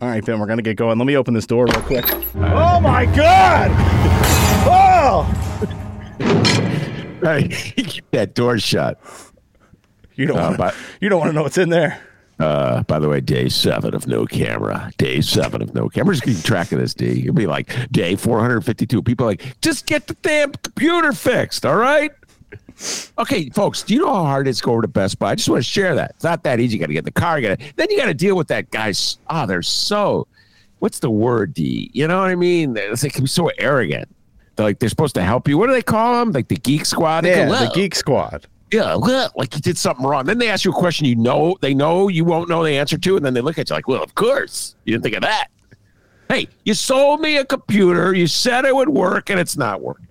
All right, Ben, we're going to get going. Let me open this door real quick. Oh, my God! Oh! Hey, keep that door shut. You don't Uh, want but- you don't want to know what's in there. Uh, by the way, day seven of no camera. Day seven of no camera. We're just keeping track of this, D. It'll be like day 452. People are like, just get the damn computer fixed, all right? Okay, folks, do you know how hard it is to go over to Best Buy? I just want to share that. It's not that easy. You got to get the car. You got to then you got to deal with that guy's. Ah, they're so. What's the word, D? You know what I mean? It's like, be so arrogant. They're like they're supposed to help you. What do they call them? Like the Geek Squad. They go, Yeah, the Geek Squad. yeah, well, like you did something wrong. Then they ask you a question you know they know you won't know the answer to, and then they look at you like, well, of course you didn't think of that. Hey, you sold me a computer. You said it would work, and it's not working.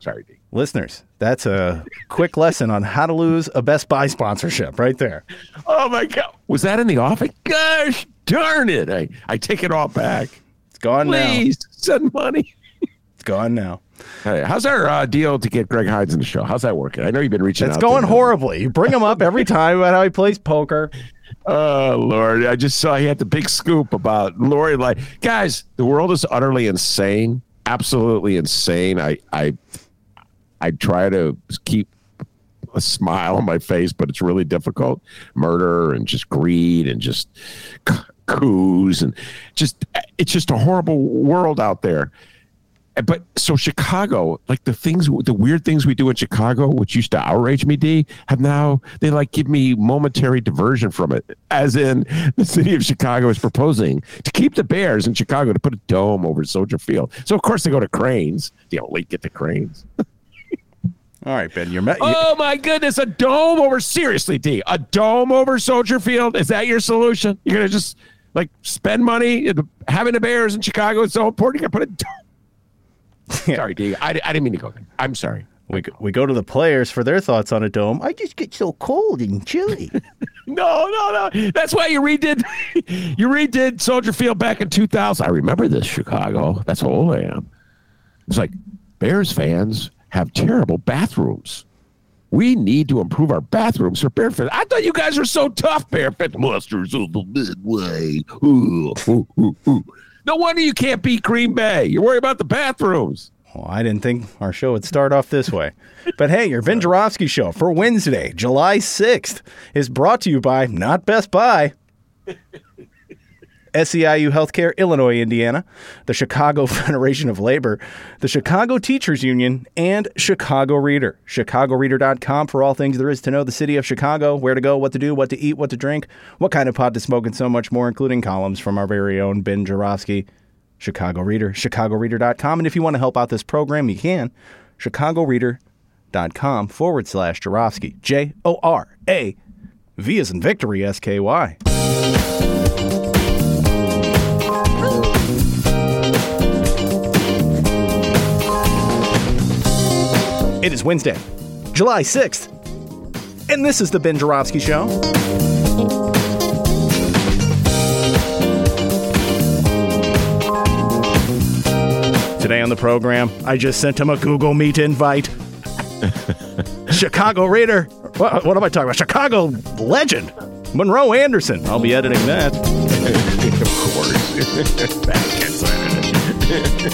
Sorry, D. Listeners, that's a quick lesson on how to lose a Best Buy sponsorship right there. Oh my God, was that in the office? Gosh darn it! I I take it all back. It's gone now. Please send money. It's gone now. Hey, how's our uh, deal to get Greg Hinz in the show? How's that working? I know you've been reaching It's going horribly. You bring him up every time about how he plays poker. Oh Lord, I just saw he had the big scoop about Lori. Like, guys, the world is utterly insane, absolutely insane. I, I, I try to keep a smile on my face, but it's really difficult. Murder and just greed and just coups and just it's just a horrible world out there. But so Chicago, like the things, the weird things we do in Chicago, which used to outrage me, D, have now they like give me momentary diversion from it. As in, the city of Chicago is proposing to keep the Bears in Chicago to put a dome over Soldier Field. So of course they go to Crain's. You late get the Crain's. All right, Ben, you're me- Oh my goodness, a dome over seriously, D, a dome over Soldier Field. Is that your solution? You're gonna just like spend money having the Bears in Chicago is so important. You're gonna put a dome. Sorry, D. I, I didn't mean to go there. I'm sorry. we, go- we go to the players for their thoughts on a dome. I just get so cold and chilly. No, no, no. That's why you redid you redid Soldier Field back in 2000. I remember this Chicago. That's how old I am. It's like Bears fans have terrible bathrooms. We need to improve our bathrooms for Bear fans. I thought you guys were so tough, Bear fans. Monsters of the Midway. Ooh, ooh, ooh, ooh. No wonder you can't beat Green Bay. You're worried about the bathrooms. Well, I didn't think our show would start off this way. But hey, your Ben Joravsky show for Wednesday, July 6th, is brought to you by not Best Buy. SEIU Healthcare, Illinois, Indiana, the Chicago Federation of Labor, the Chicago Teachers Union, and Chicago Reader. ChicagoReader.com for all things there is to know the city of Chicago, where to go, what to do, what to eat, what to drink, what kind of pot to smoke, and so much more, including columns from our very own Ben Joravsky. Chicago Reader, chicagoreader.com. And if you want to help out this program, you can. chicagoreader.com forward slash Joravsky. J O R A V is in victory, S K Y. It is Wednesday, July 6th, and this is the Ben Joravsky Show. Today on the program, I just sent him a Google Meet invite. Chicago Raider. What, what am I talking about? Chicago legend, Monroe Anderson. I'll be editing that. of course.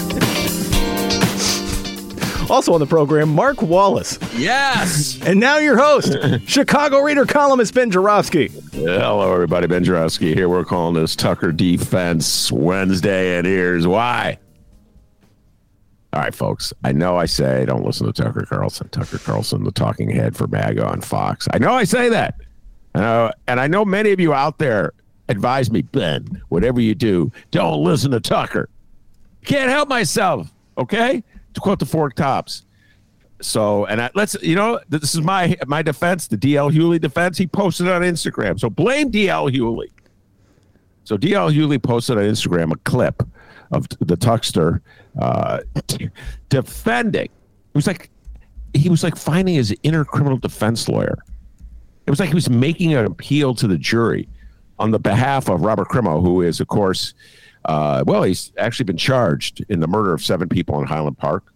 That gets edited. Also on the program, Mark Wallace. Yes. And now your host, Chicago Reader columnist Ben Joravsky. Hello, everybody. Ben Joravsky here. We're calling this Tucker Defense Wednesday, and here's why. All right, folks. I know I say don't listen to Tucker Carlson. Tucker Carlson, the talking head for MAGA on Fox. I know I say that. Uh, and I know many of you out there advise me, Ben, whatever you do, don't listen to Tucker. Can't help myself. Okay? To quote the Four Tops. So, and I, let's, you know, this is my my defense, the DL Hughley defense. He posted on Instagram. So blame DL Hughley. So DL Hughley posted on Instagram a clip of the Tuckster uh, defending. It was like he was like finding his inner criminal defense lawyer. It was like he was making an appeal to the jury on the behalf of Robert Crimo, who is, of course, uh, well, he's actually been charged in the murder of seven people in Highland Park.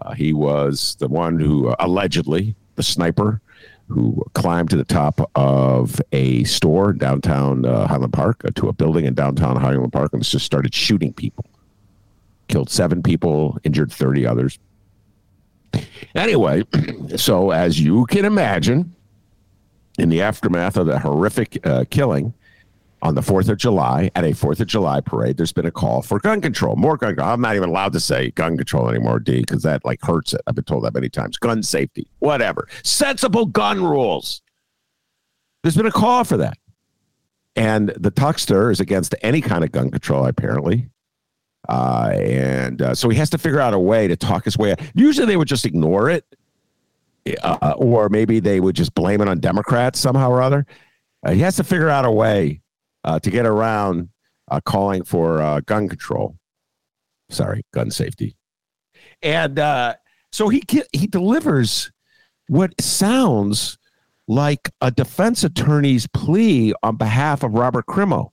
Uh, he was the one who uh, allegedly, the sniper, who climbed to the top of a store downtown uh, Highland Park, uh, to a building in downtown Highland Park, and just started shooting people. Killed seven people, injured 30 others. Anyway, so as you can imagine, in the aftermath of the horrific uh, killing on the 4th of July at a 4th of July parade, there's been a call for gun control, more gun control. I'm not even allowed to say gun control anymore, D, because that like hurts it. I've been told that many times. Gun safety, whatever. Sensible gun rules. There's been a call for that. And the Tuckster is against any kind of gun control, apparently. Uh, and uh, so he has to figure out a way to talk his way. out. Usually they would just ignore it, uh, or maybe they would just blame it on Democrats somehow or other. Uh, he has to figure out a way uh, to get around uh, calling for uh, gun control. Sorry, gun safety. And uh, so he he delivers what sounds like a defense attorney's plea on behalf of Robert Crimo.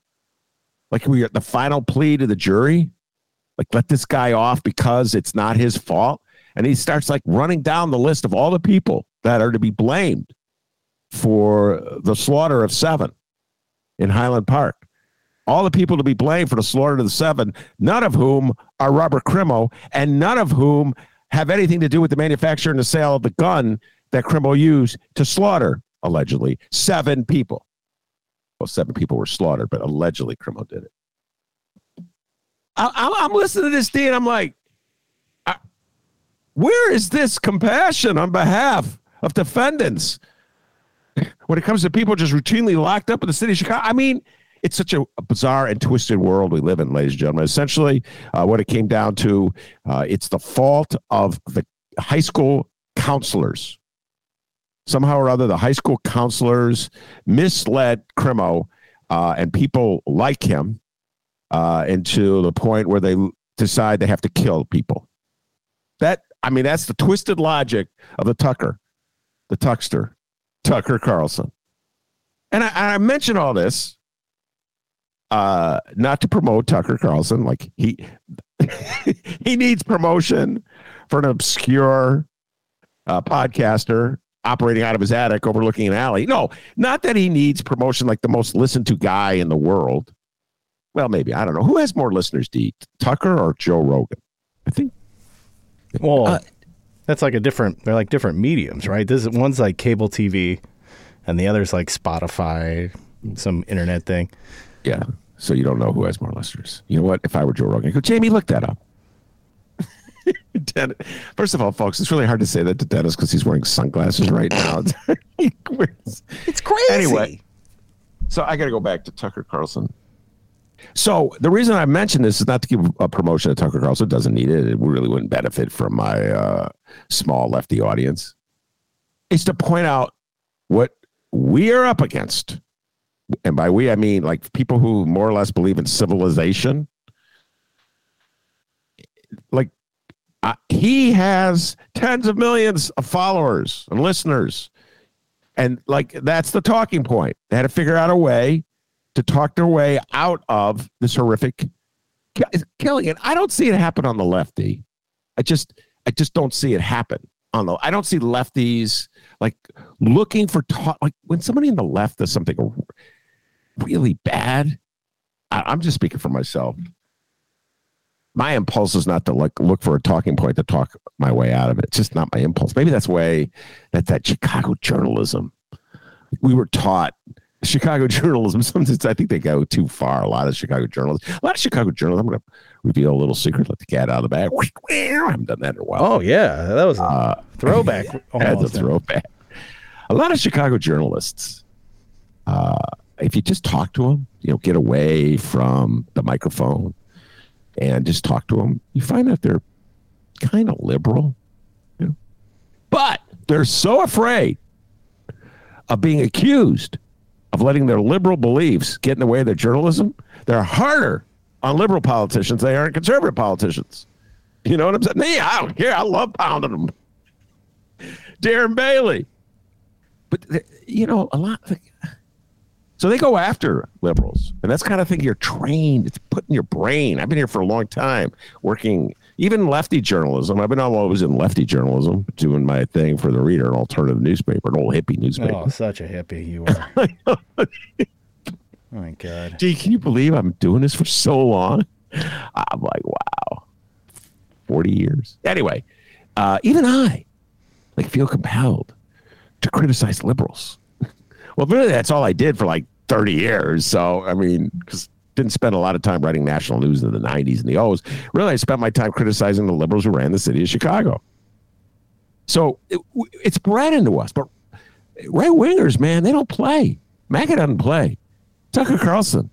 Like we the final plea to the jury like let this guy off because it's not his fault and he starts like running down the list of all the people that are to be blamed for the slaughter of seven in highland park. All the people to be blamed for the slaughter of the seven none of whom are robert crimo and none of whom have anything to do with the manufacture and the sale of the gun that crimo used to slaughter allegedly seven people. Well seven people were slaughtered but allegedly crimo did it. I, am listening to this D and I'm like, I, where is this compassion on behalf of defendants when it comes to people just routinely locked up in the city of Chicago? I mean, it's such a, bizarre and twisted world we live in, ladies and gentlemen. Essentially, uh, what it came down to, uh, it's the fault of the high school counselors. Somehow or other, the high school counselors misled Crimo uh, and people like him uh, into the point where they decide they have to kill people. That I mean, that's the twisted logic of the Tucker, the Tuckster, Tucker Carlson. And I, I mention all this uh, not to promote Tucker Carlson, like he he needs promotion for an obscure uh, podcaster operating out of his attic overlooking an alley. No, not that he needs promotion like the most listened to guy in the world. Well, maybe I don't know. Who has more listeners, D Tucker or Joe Rogan? I think. Well, uh, that's like a different. They're like different mediums, right? This one's like cable TV, and the other's like Spotify, some internet thing. Yeah. So you don't know who has more listeners. You know what? If I were Joe Rogan, I go, Jamie, look that up. First of all, folks, it's really hard to say that to Dennis because he's wearing sunglasses right now. it's crazy. Anyway, so I got to go back to Tucker Carlson. So the reason I mention this is not to give a promotion to Tucker Carlson. Doesn't need it. It really wouldn't benefit from my uh, small lefty audience. It's to point out what we are up against, and by we I mean like people who more or less believe in civilization. Like uh, he has tens of millions of followers and listeners, and like that's the talking point. They had to figure out a way to talk their way out of this horrific killing. And I don't see it happen on the lefty. I just I just don't see it happen on the. I don't see lefties like looking for talk. Like when somebody in the left does something really bad, I, I'm just speaking for myself. My impulse is not to like look for a talking point to talk my way out of it. It's just not my impulse. Maybe that's way that that Chicago journalism. We were taught Chicago journalism, sometimes I think they go too far. A lot of Chicago journalists, a lot of Chicago journalists. I'm going to reveal a little secret. Let the cat out of the bag. I haven't done that in a while. Oh yeah, that was a uh, throwback. That's a throwback. A lot of Chicago journalists, uh, if you just talk to them, you know, get away from the microphone and just talk to them, you find out they're kind of liberal. You know? But they're so afraid of being accused of letting their liberal beliefs get in the way of their journalism, they're harder on liberal politicians they are on conservative politicians. You know what I'm saying? Yeah, I don't care. I love pounding them. Darren Bailey. But, you know, a lot. Of, so they go after liberals. And that's kind of thing you're trained. It's put in your brain. I've been here for a long time working, even lefty journalism. I've been always in lefty journalism, doing my thing for the reader, an alternative newspaper, an old hippie newspaper. Oh, such a hippie you are. oh, my God. Gee, can you believe I'm doing this for so long? I'm like, wow. 40 years. Anyway, uh, even I like feel compelled to criticize liberals. well, really, that's all I did for like 30 years. So, I mean, because didn't spend a lot of time writing national news in the 90s and the O's. Really, I spent my time criticizing the liberals who ran the city of Chicago. So it, it's bred into us. But right wingers, man, they don't play. MAGA doesn't play. Tucker Carlson,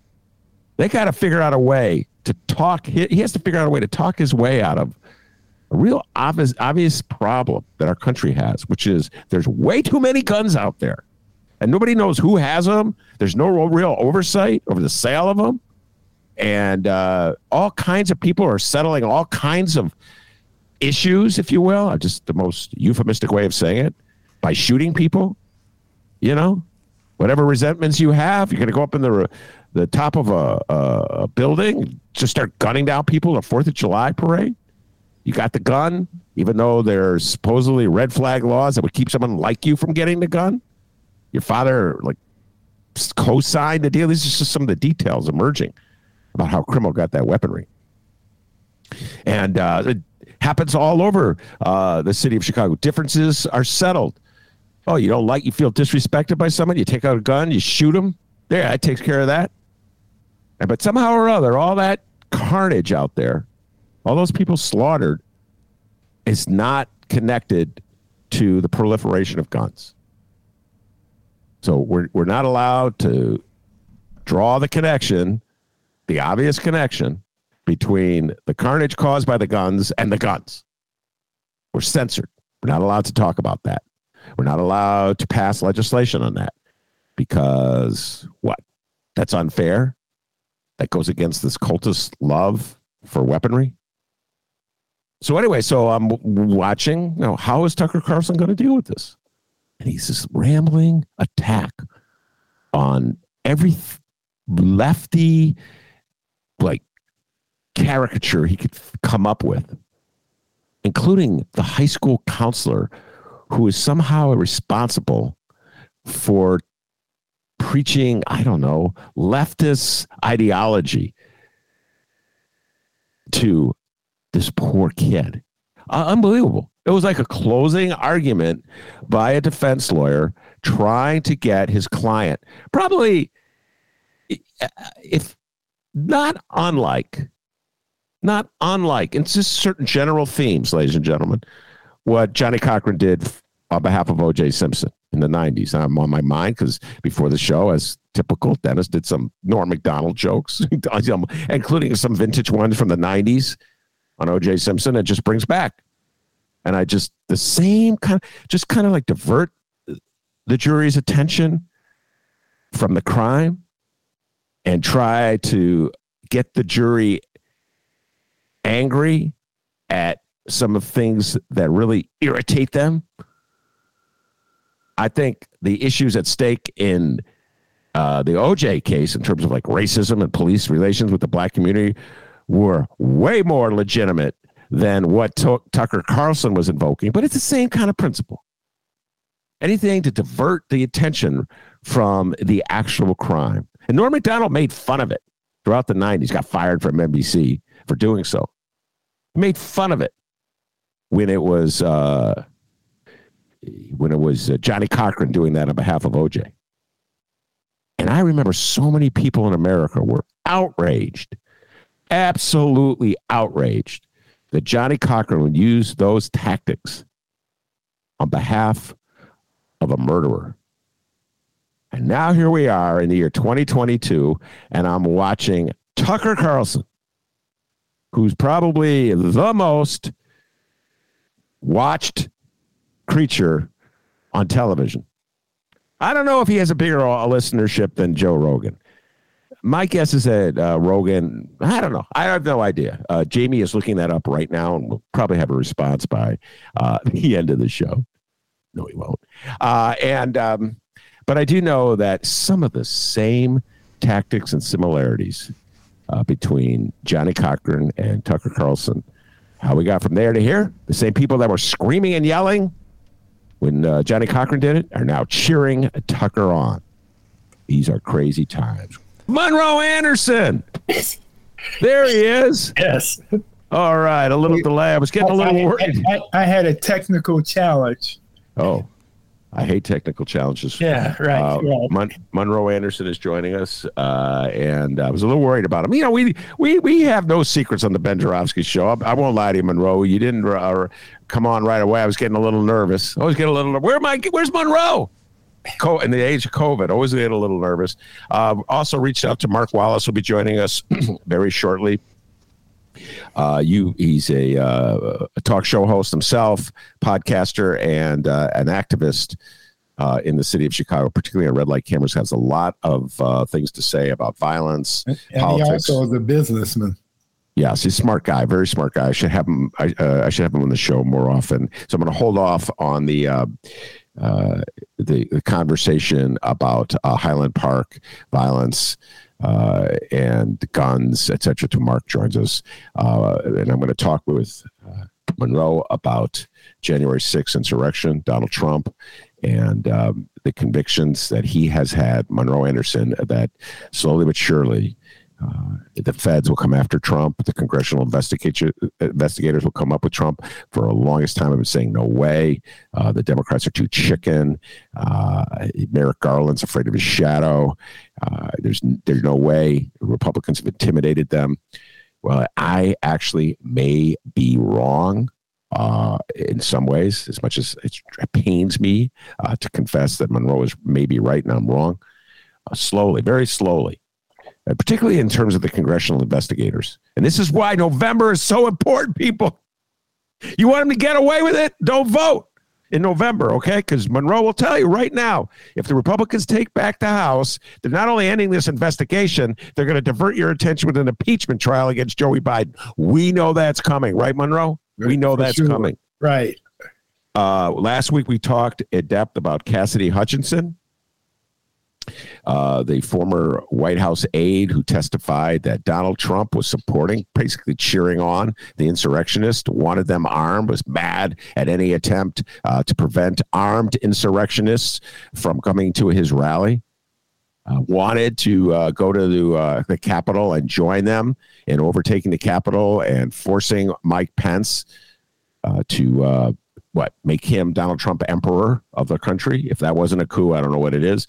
they got to figure out a way to talk. He has to figure out a way to talk his way out of a real obvious, obvious problem that our country has, which is there's way too many guns out there and nobody knows who has them. There's no real oversight over the sale of them. And uh, all kinds of people are settling all kinds of issues, if you will, just the most euphemistic way of saying it, by shooting people. You know, whatever resentments you have, you're going to go up in the the top of a, a, building, just start gunning down people at Fourth of July parade. You got the gun, even though there's supposedly red flag laws that would keep someone like you from getting the gun. Your father like co-signed the deal. These are just some of the details emerging about how criminal got that weaponry, and uh, it happens all over uh, the city of Chicago. Differences are settled. Oh, you don't like, you feel disrespected by someone, you take out a gun, you shoot them. There, that takes care of that. But somehow or other, all that carnage out there all those people slaughtered is not connected to the proliferation of guns. So we're, we're not allowed to draw the connection, the obvious connection between the carnage caused by the guns and the guns. We're censored. We're not allowed to talk about that. We're not allowed to pass legislation on that because what? That's unfair. That goes against this cultist love for weaponry. So anyway, so I'm watching. You know, how is Tucker Carlson going to deal with this? And he's this rambling attack on every lefty, like caricature he could come up with, including the high school counselor who is somehow responsible for preaching, I don't know, leftist ideology to this poor kid. Uh, unbelievable. It was like a closing argument by a defense lawyer trying to get his client, probably, if not unlike, not unlike, it's just certain general themes, ladies and gentlemen, what Johnnie Cochran did on behalf of O.J. Simpson in the 90s. I'm on my mind because before the show, as typical, Dennis did some Norm Macdonald jokes, including some vintage ones from the 90s on OJ Simpson. It just brings back. And I just, the same kind of, just kind of like divert the jury's attention from the crime and try to get the jury angry at some of things that really irritate them. I think the issues at stake in uh, the OJ case, in terms of like racism and police relations with the black community, were way more legitimate than what T- Tucker Carlson was invoking, but it's the same kind of principle. Anything to divert the attention from the actual crime. And Norm Macdonald made fun of it throughout the 90s, got fired from NBC for doing so. He made fun of it when it was uh, when it was uh, Johnnie Cochran doing that on behalf of OJ. And I remember so many people in America were outraged absolutely outraged that Johnnie Cochran would use those tactics on behalf of a murderer. And now here we are in the year 2022, and I'm watching Tucker Carlson, who's probably the most watched creature on television. I don't know if he has a bigger uh, listenership than Joe Rogan. My guess is that uh, Rogan, I don't know. I have no idea. Uh, Jamie is looking that up right now and we'll probably have a response by uh, the end of the show. No, he won't. Uh, and, um, but I do know that some of the same tactics and similarities uh, between Johnnie Cochran and Tucker Carlson, how we got from there to here, the same people that were screaming and yelling when uh, Johnnie Cochran did it are now cheering Tucker on. These are crazy times. Monroe Anderson. there he is. Yes. All right. A little delay. I was getting a little worried. I, I, I had a technical challenge. Oh, I hate technical challenges. Yeah, right. Uh. Mon- Monroe Anderson is joining us, uh, and I was a little worried about him. You know, we we we have no secrets on the Ben Joravsky show. I, I won't lie to you, Monroe. You didn't uh, come on right away. I was getting a little nervous. I was getting a little. Where am I? Where's Monroe? Co- in the age of COVID, always get a little nervous. Uh, also reached out to Mark Wallace, will be joining us very shortly. Uh, you, he's a, uh, a talk show host himself, podcaster, and uh, an activist uh, in the city of Chicago, particularly on red light cameras. Has a lot of uh, things to say about violence, And politics. he also is a businessman. Yes, he's a smart guy, very smart guy. I should have him. I, uh, I should have him on the show more often. So I'm going to hold off on the uh, uh, the, the conversation about uh, Highland Park violence uh, and guns, etc. To Mark joins us, uh, and I'm going to talk with uh, Monroe about January 6th insurrection, Donald Trump, and um, the convictions that he has had, Monroe Anderson, that slowly but surely uh, the feds will come after Trump. The congressional investigator, investigators will come up with Trump. For the longest time, I've been saying, no way. Uh, the Democrats are too chicken. Uh, Merrick Garland's afraid of his shadow. Uh, there's, there's no way. Republicans have intimidated them. Well, I actually may be wrong uh, in some ways, as much as it pains me uh, to confess that Monroe is maybe right and I'm wrong. Uh, slowly, very slowly, particularly in terms of the congressional investigators. And this is why November is so important, people. You want them to get away with it? Don't vote in November, okay? Because Monroe will tell you right now if the Republicans take back the House, they're not only ending this investigation, they're going to divert your attention with an impeachment trial against Joey Biden. We know that's coming, right, Monroe? We know that's sure. coming. Right. Uh, last week we talked at depth about Cassidy Hutchinson, uh, the former White House aide who testified that Donald Trump was supporting, basically cheering on the insurrectionists, wanted them armed, was mad at any attempt uh, to prevent armed insurrectionists from coming to his rally. Uh, wanted to uh, go to the, uh, the Capitol and join them in overtaking the Capitol and forcing Mike Pence to what make him Donald Trump emperor of the country. If that wasn't a coup, I don't know what it is.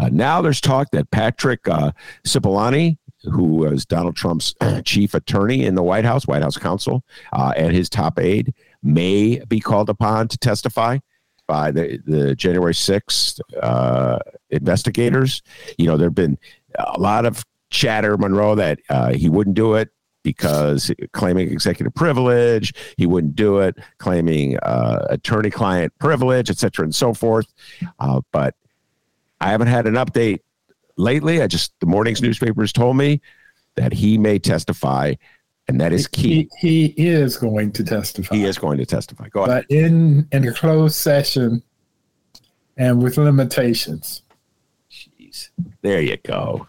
Uh, now there's talk that Patrick uh, Cipollone, who was Donald Trump's chief attorney in the White House, White House counsel, uh, and his top aide may be called upon to testify by the, the January 6th uh, investigators. You know, there have been a lot of chatter, Monroe, that uh, he wouldn't do it because claiming executive privilege, he wouldn't do it, claiming uh, attorney client privilege, et cetera, and so forth. Uh, but I haven't had an update lately. I just, the morning's mm-hmm. newspapers told me that he may testify, and that is key. He, he is going to testify. He is going to testify. Go ahead. but in in a closed session and with limitations. Jeez. There you go.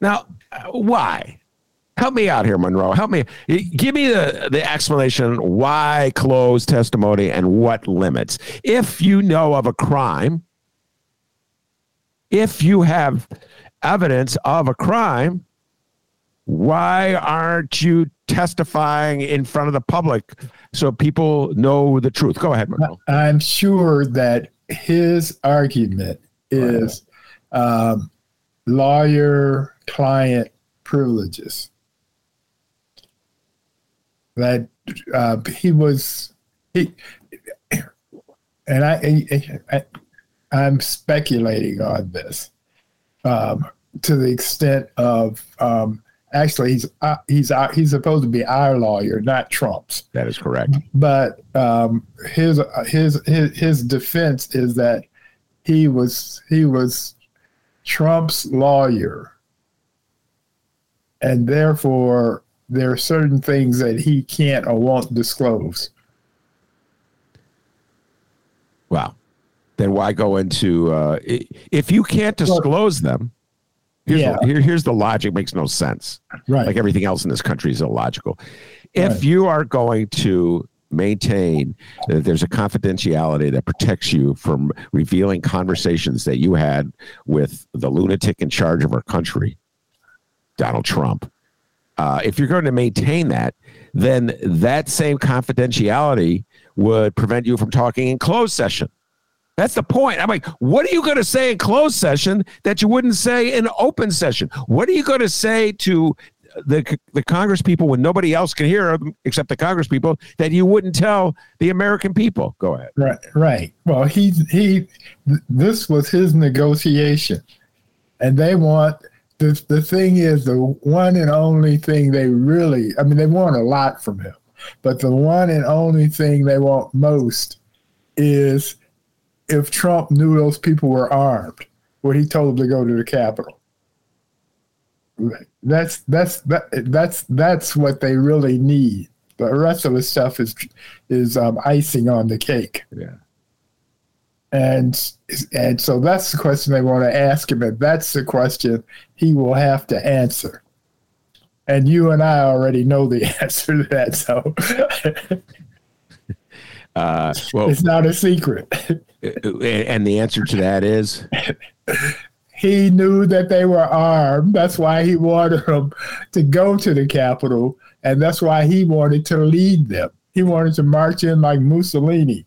Now, why? Help me out here, Monroe. Help me. Give me the, the explanation why closed testimony and what limits. If you know of a crime, if you have evidence of a crime, why aren't you testifying in front of the public so people know the truth? Go ahead, Monroe. I'm sure that his argument is um, lawyer client privileges. That uh, he was he, and I, I, I'm speculating on this um, to the extent of um, actually he's uh, he's uh, he's supposed to be our lawyer, not Trump's That is correct. but um, his, his his his defense is that he was he was Trump's lawyer, and therefore there are certain things that he can't or won't disclose. Well, then why go into uh, if you can't disclose them? Here's, Yeah. the, here, here's the logic. Makes no sense. Right. Like everything else in this country is illogical. If Right. you are going to maintain that there's a confidentiality that protects you from revealing conversations that you had with the lunatic in charge of our country, Donald Trump, uh, if you're going to maintain that, then that same confidentiality would prevent you from talking in closed session. That's the point. I'm like, what are you going to say in closed session that you wouldn't say in open session? What are you going to say to the the Congress people when nobody else can hear them except the Congress people that you wouldn't tell the American people? Go ahead. Right, right. Well, he he. th- This was his negotiation, and they want the the thing is the one and only thing they really. I mean, they want a lot from him, but the one and only thing they want most is if Trump knew those people were armed when he told them to go to the Capitol. That's that's that, that's that's what they really need. The rest of the stuff is is um, icing on the cake. Yeah. And and so that's the question they want to ask him, and that's the question he will have to answer. And you and I already know the answer to that, so Uh, well, it's not a secret. and the answer to that is he knew that they were armed. That's why he wanted them to go to the Capitol, and that's why he wanted to lead them. He wanted to march in like Mussolini,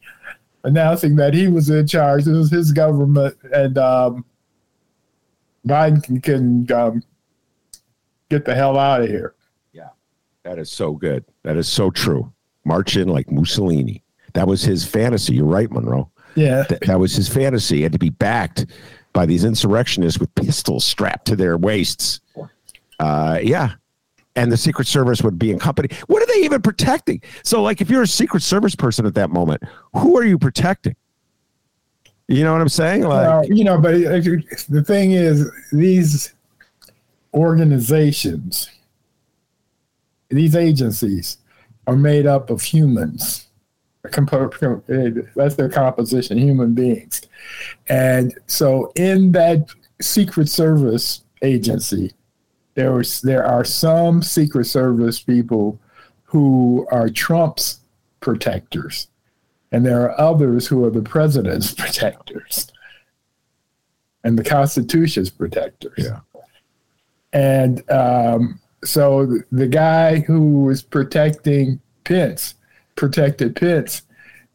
announcing that he was in charge. This was his government, and um, Biden can, can um, get the hell out of here. Yeah, that is so good. That is so true. March in like Mussolini. That was his fantasy. You're right, Monroe. Yeah, That, that was his fantasy, and to be backed by these insurrectionists with pistols strapped to their waists. Uh, yeah. And the Secret Service would be in company. What are they even protecting? So, like, if you're a Secret Service person at that moment, who are you protecting? You know what I'm saying? Like, well, you know, but uh, the thing is, these organizations, these agencies, are made up of humans. Compo- That's their composition, human beings. And so, in that Secret Service agency, there was there are some Secret Service people who are Trump's protectors, and there are others who are the president's protectors and the Constitution's protectors. Yeah. And um, so th- the guy who was protecting Pence protected Pence,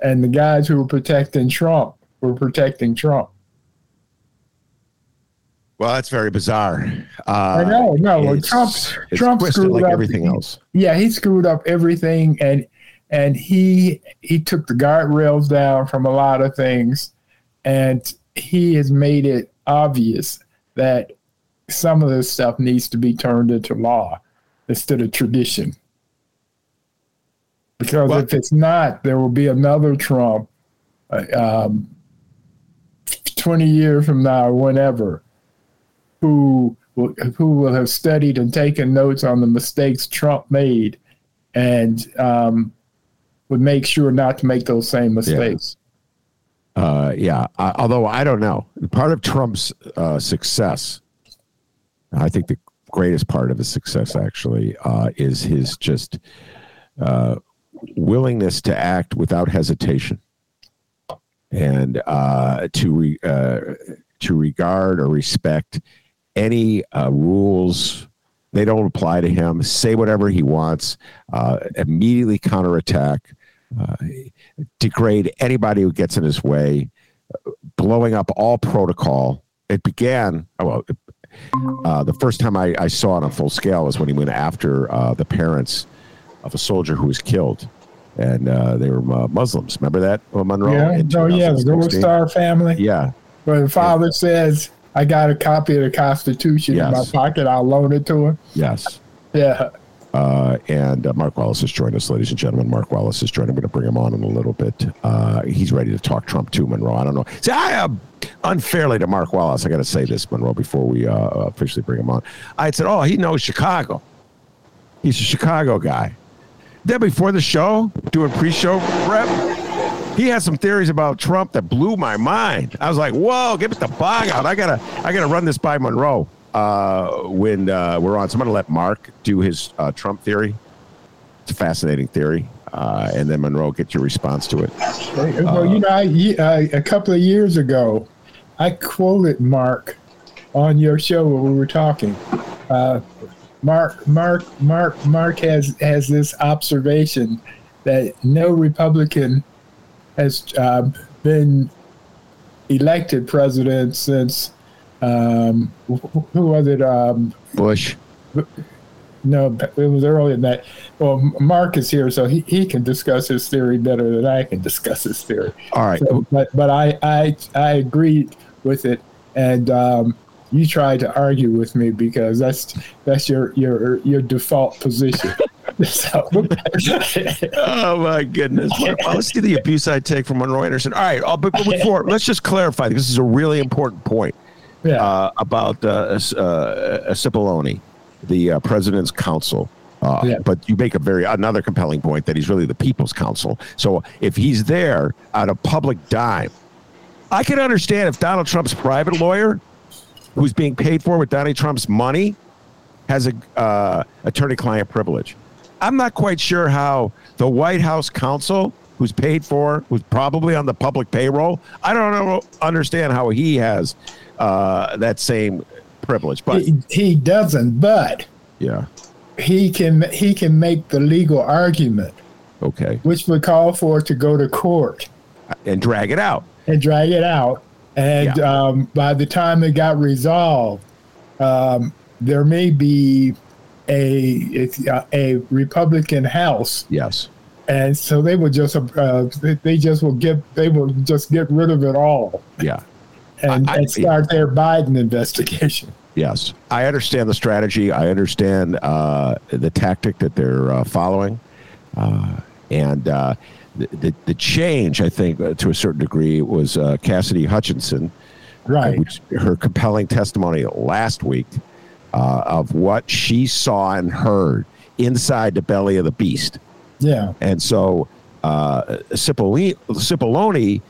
and the guys who were protecting Trump were protecting Trump. well, that's very bizarre. Uh, I know, no, Trump, Trump screwed like up everything else. Yeah, he screwed up everything, and and he he took the guardrails down from a lot of things, and he has made it obvious that some of this stuff needs to be turned into law instead of tradition. Because Well- if it's not, there will be another Trump, uh, um, twenty years from now, or whenever, who will, who will have studied and taken notes on the mistakes Trump made, and um, would make sure not to make those same mistakes. Uh, yeah. Uh, although I don't know, part of Trump's uh, success, I think the greatest part of his success actually uh, is his just uh, willingness to act without hesitation and uh, to re, uh, to regard or respect any uh, rules. They don't apply to him. Say whatever he wants. Uh, immediately counterattack. Uh, degrade anybody who gets in his way, blowing up all protocol. It began, oh, well, uh, the first time I, I saw it on full scale was when he went after the parents of a soldier who was killed. And uh, they were uh, Muslims. Remember that, uh, Monroe? Yeah. Oh, yeah. The Gold Star family. Yeah. But the father says, "I got a copy of the Constitution in my pocket. I'll loan it to him." Yes. Yeah. Uh, and uh, Mark Wallace has joined us, ladies and gentlemen. Mark Wallace is joined. I'm going to bring him on in a little bit. Uh, he's ready to talk Trump too, Monroe. I don't know. See, I am unfairly to Mark Wallace. I got to say this, Monroe, before we uh, officially bring him on. I said, "Oh, he knows Chicago. He's a Chicago guy." Then before the show, doing pre-show prep, he had some theories about Trump that blew my mind. I was like, "Whoa, give the bog out! I gotta, I gotta run this by Monroe." uh, when uh, we're on. So I'm to let Mark do his uh, Trump theory. It's a fascinating theory. Uh, and then Monroe, get your response to it. Well, you know, I, I, a couple of years ago, I quoted Mark on your show when we were talking. Uh, Mark, Mark, Mark, Mark has has this observation that no Republican has uh, been elected president since um, who was it? Um, Bush. No, it was earlier than that. Well, Mark is here, so he, he can discuss his theory better than I can discuss his theory. All right, so, but but I I I agreed with it, and um, you tried to argue with me because that's that's your your your default position. so. oh my goodness! Well, let's get the abuse I take from Monroe Anderson. All right, uh, but, but before let's just clarify. This is a really important point yeah. uh, about uh, uh, Cipollone, the uh, president's counsel. Uh, yeah. But you make a very another compelling point that he's really the people's counsel. So if he's there on a public dime, I can understand if Donald Trump's private lawyer, who's being paid for with Donald Trump's money, has a uh, attorney-client privilege. I'm not quite sure how the White House counsel, who's paid for, who's probably on the public payroll, I don't know, understand how he has uh, that same privilege. But he, he doesn't. But yeah, he can he can make the legal argument. Okay. Which would call for it to go to court and drag it out. And drag it out. And yeah. um, by the time it got resolved, um, there may be a a Republican House. Yes. And so they would just uh, they just will get they will just get rid of it all. Yeah and, I, and start their Biden investigation. Yes, I understand the strategy. I understand uh, the tactic that they're uh, following, uh, and uh, the, the, the change, I think, uh, to a certain degree, was uh, Cassidy Hutchinson, right? Which, her compelling testimony last week of what she saw and heard inside the belly of the beast. Yeah, and so uh, Cipollone, Cipollone,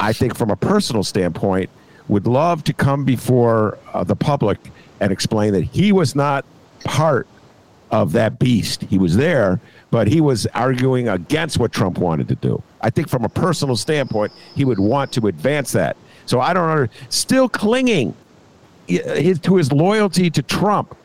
I think, from a personal standpoint would love to come before uh, the public and explain that he was not part of that beast. He was there, but he was arguing against what Trump wanted to do. I think from a personal standpoint, he would want to advance that. So I don't know. Still clinging his, to his loyalty to Trump.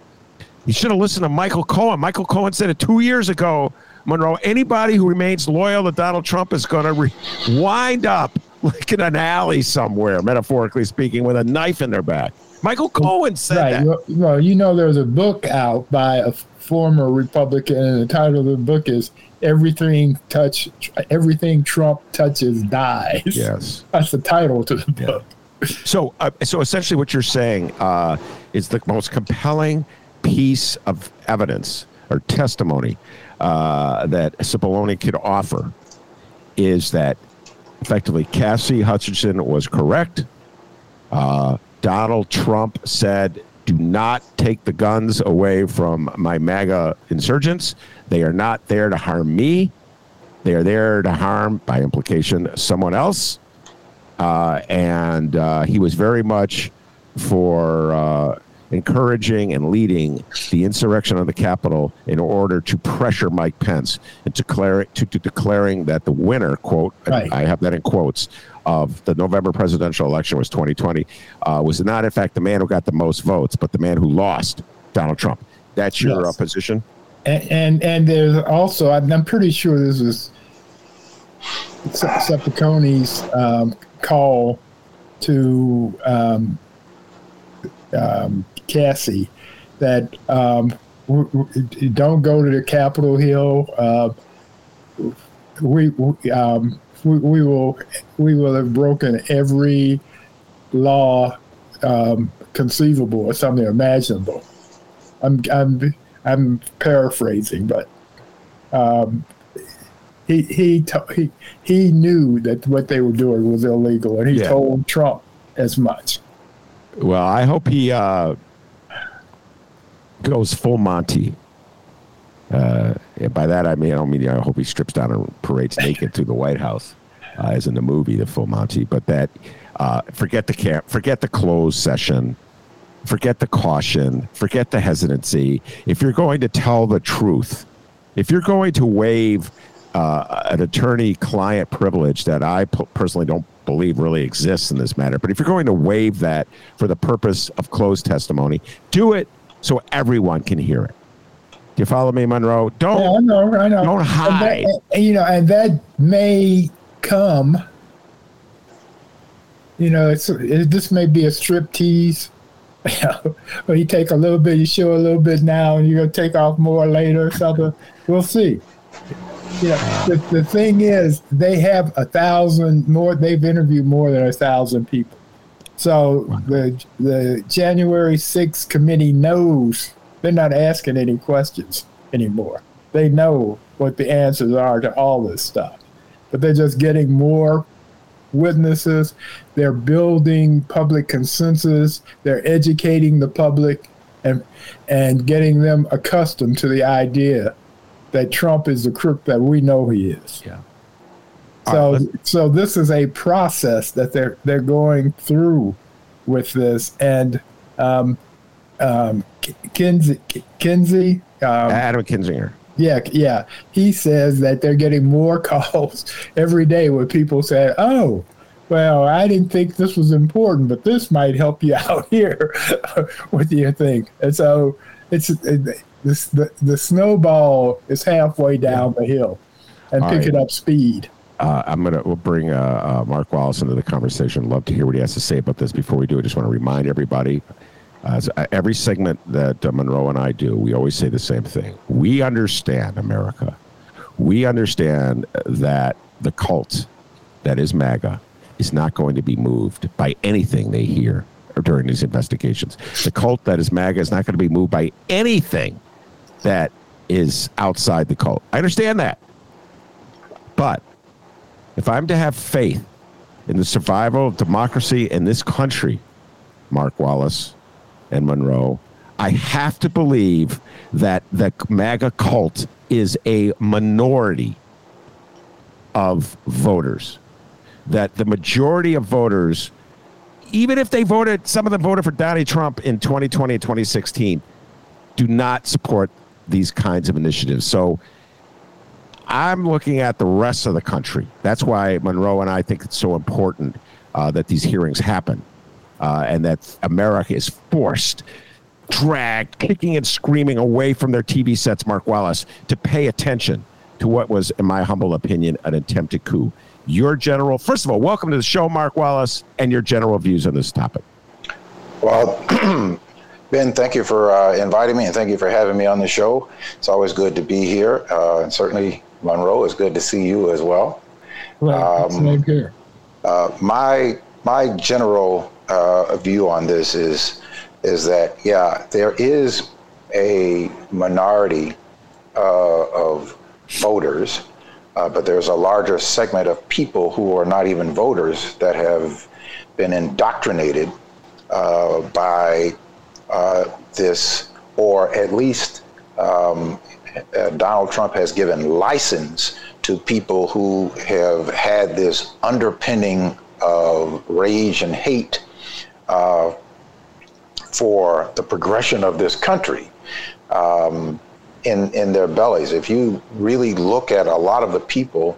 He should have listened to Michael Cohen. Michael Cohen said it two years ago, Monroe. Anybody who remains loyal to Donald Trump is going to re- wind up like in an alley somewhere, metaphorically speaking, with a knife in their back. Michael Cohen said right. that. Well, you know, there's a book out by a former Republican, and the title of the book is "Everything Touch, Everything Trump Touches Dies." Yes, that's the title to the book. Yeah. So, uh, so essentially, what you're saying uh, is the most compelling piece of evidence or testimony uh, that Cipollone could offer is that effectively Cassie Hutchinson was correct. Uh, Donald Trump said, do not take the guns away from my MAGA insurgents. They are not there to harm me. They are there to harm, by implication, someone else. Uh, and uh, he was very much for uh, encouraging and leading the insurrection on the Capitol in order to pressure Mike Pence and declare, to, to declaring that the winner, quote, right. I have that in quotes, of the November presidential election was 2020, uh, was not, in fact, the man who got the most votes, but the man who lost, Donald Trump. That's your yes. uh, position? And, and, and there's also, I'm pretty sure this was Cipollone's um, call to um, um, Cassie that um, don't go to the Capitol Hill. Uh, we um, we, we, will we will have broken every law um, conceivable or something imaginable. I'm I'm I'm paraphrasing, but Um, he he, he he knew that what they were doing was illegal, and he Yeah. told Trump as much. Well, I hope he uh, goes full Monty. Uh, and by that I mean I don't mean I hope he strips down and parades naked through the White House, uh, as in the movie The Full Monty. But that uh, forget the camp, forget the closed session, forget the caution, forget the hesitancy. If you're going to tell the truth, if you're going to waive uh, an attorney-client privilege that I personally don't believe really exists in this matter, but if you're going to waive that for the purpose of closed testimony, do it so everyone can hear it. You follow me, Monroe? Don't. Yeah, I know, I know. Don't And hide. that- you know, and that may come. You know, it's it, this may be a strip tease. You know, where you take a little bit, you show a little bit now, and you're gonna take off more later or something. We'll see. You know, the, the thing is, they have a thousand more. They've interviewed more than a thousand people. So the the January 6th committee knows they're not asking any questions anymore. They know what the answers are to all this stuff, but they're just getting more witnesses. They're building public consensus. They're educating the public and and getting them accustomed to the idea that Trump is the crook that we know he is. Yeah. So, right, so this is a process that they're they're going through with this, and um, um, Kinsey, Kinsey, um, Adam Kinzinger. yeah, yeah, he says that they're getting more calls every day where people say, "Oh, well, I didn't think this was important, but this might help you out here with your thing." And so it's it, this the, the snowball is halfway down the hill and All picking right. up speed. Uh, I'm gonna we'll bring uh, uh, Mark Wallace into the conversation. Love to hear what he has to say about this. Before we do, I just want to remind everybody. Uh, uh, every segment that uh, Monroe and I do, we always say the same thing. We understand America. We understand that the cult that is MAGA is not going to be moved by anything they hear during these investigations. The cult that is MAGA is not going to be moved by anything that is outside the cult. I understand that. But if I'm to have faith in the survival of democracy in this country, Mark Wallace and Monroe, I have to believe that the MAGA cult is a minority of voters. That the majority of voters, even if they voted, some of them voted for Donald Trump in 2020 and 2016, do not support these kinds of initiatives. So I'm looking at the rest of the country. That's why Monroe and I think it's so important uh, that these hearings happen uh, and that America is forced, dragged, kicking and screaming away from their TV sets, Mark Wallace, to pay attention to what was, in my humble opinion, an attempted coup. Your general, first of all, welcome to the show, Mark Wallace, and your general views on this topic. Well, Ben, thank you for uh, inviting me and thank you for having me on the show. It's always good to be here. Uh, and certainly, Monroe, it's good to see you as well. Right, Um, same here. Uh, my my general uh, view on this is is that yeah, there is a minority uh, of voters, uh, but there's a larger segment of people who are not even voters that have been indoctrinated uh, by uh, this, or at least um, uh, Donald Trump has given license to people who have had this underpinning of rage and hate uh, for the progression of this country um, in in their bellies. If you really look at a lot of the people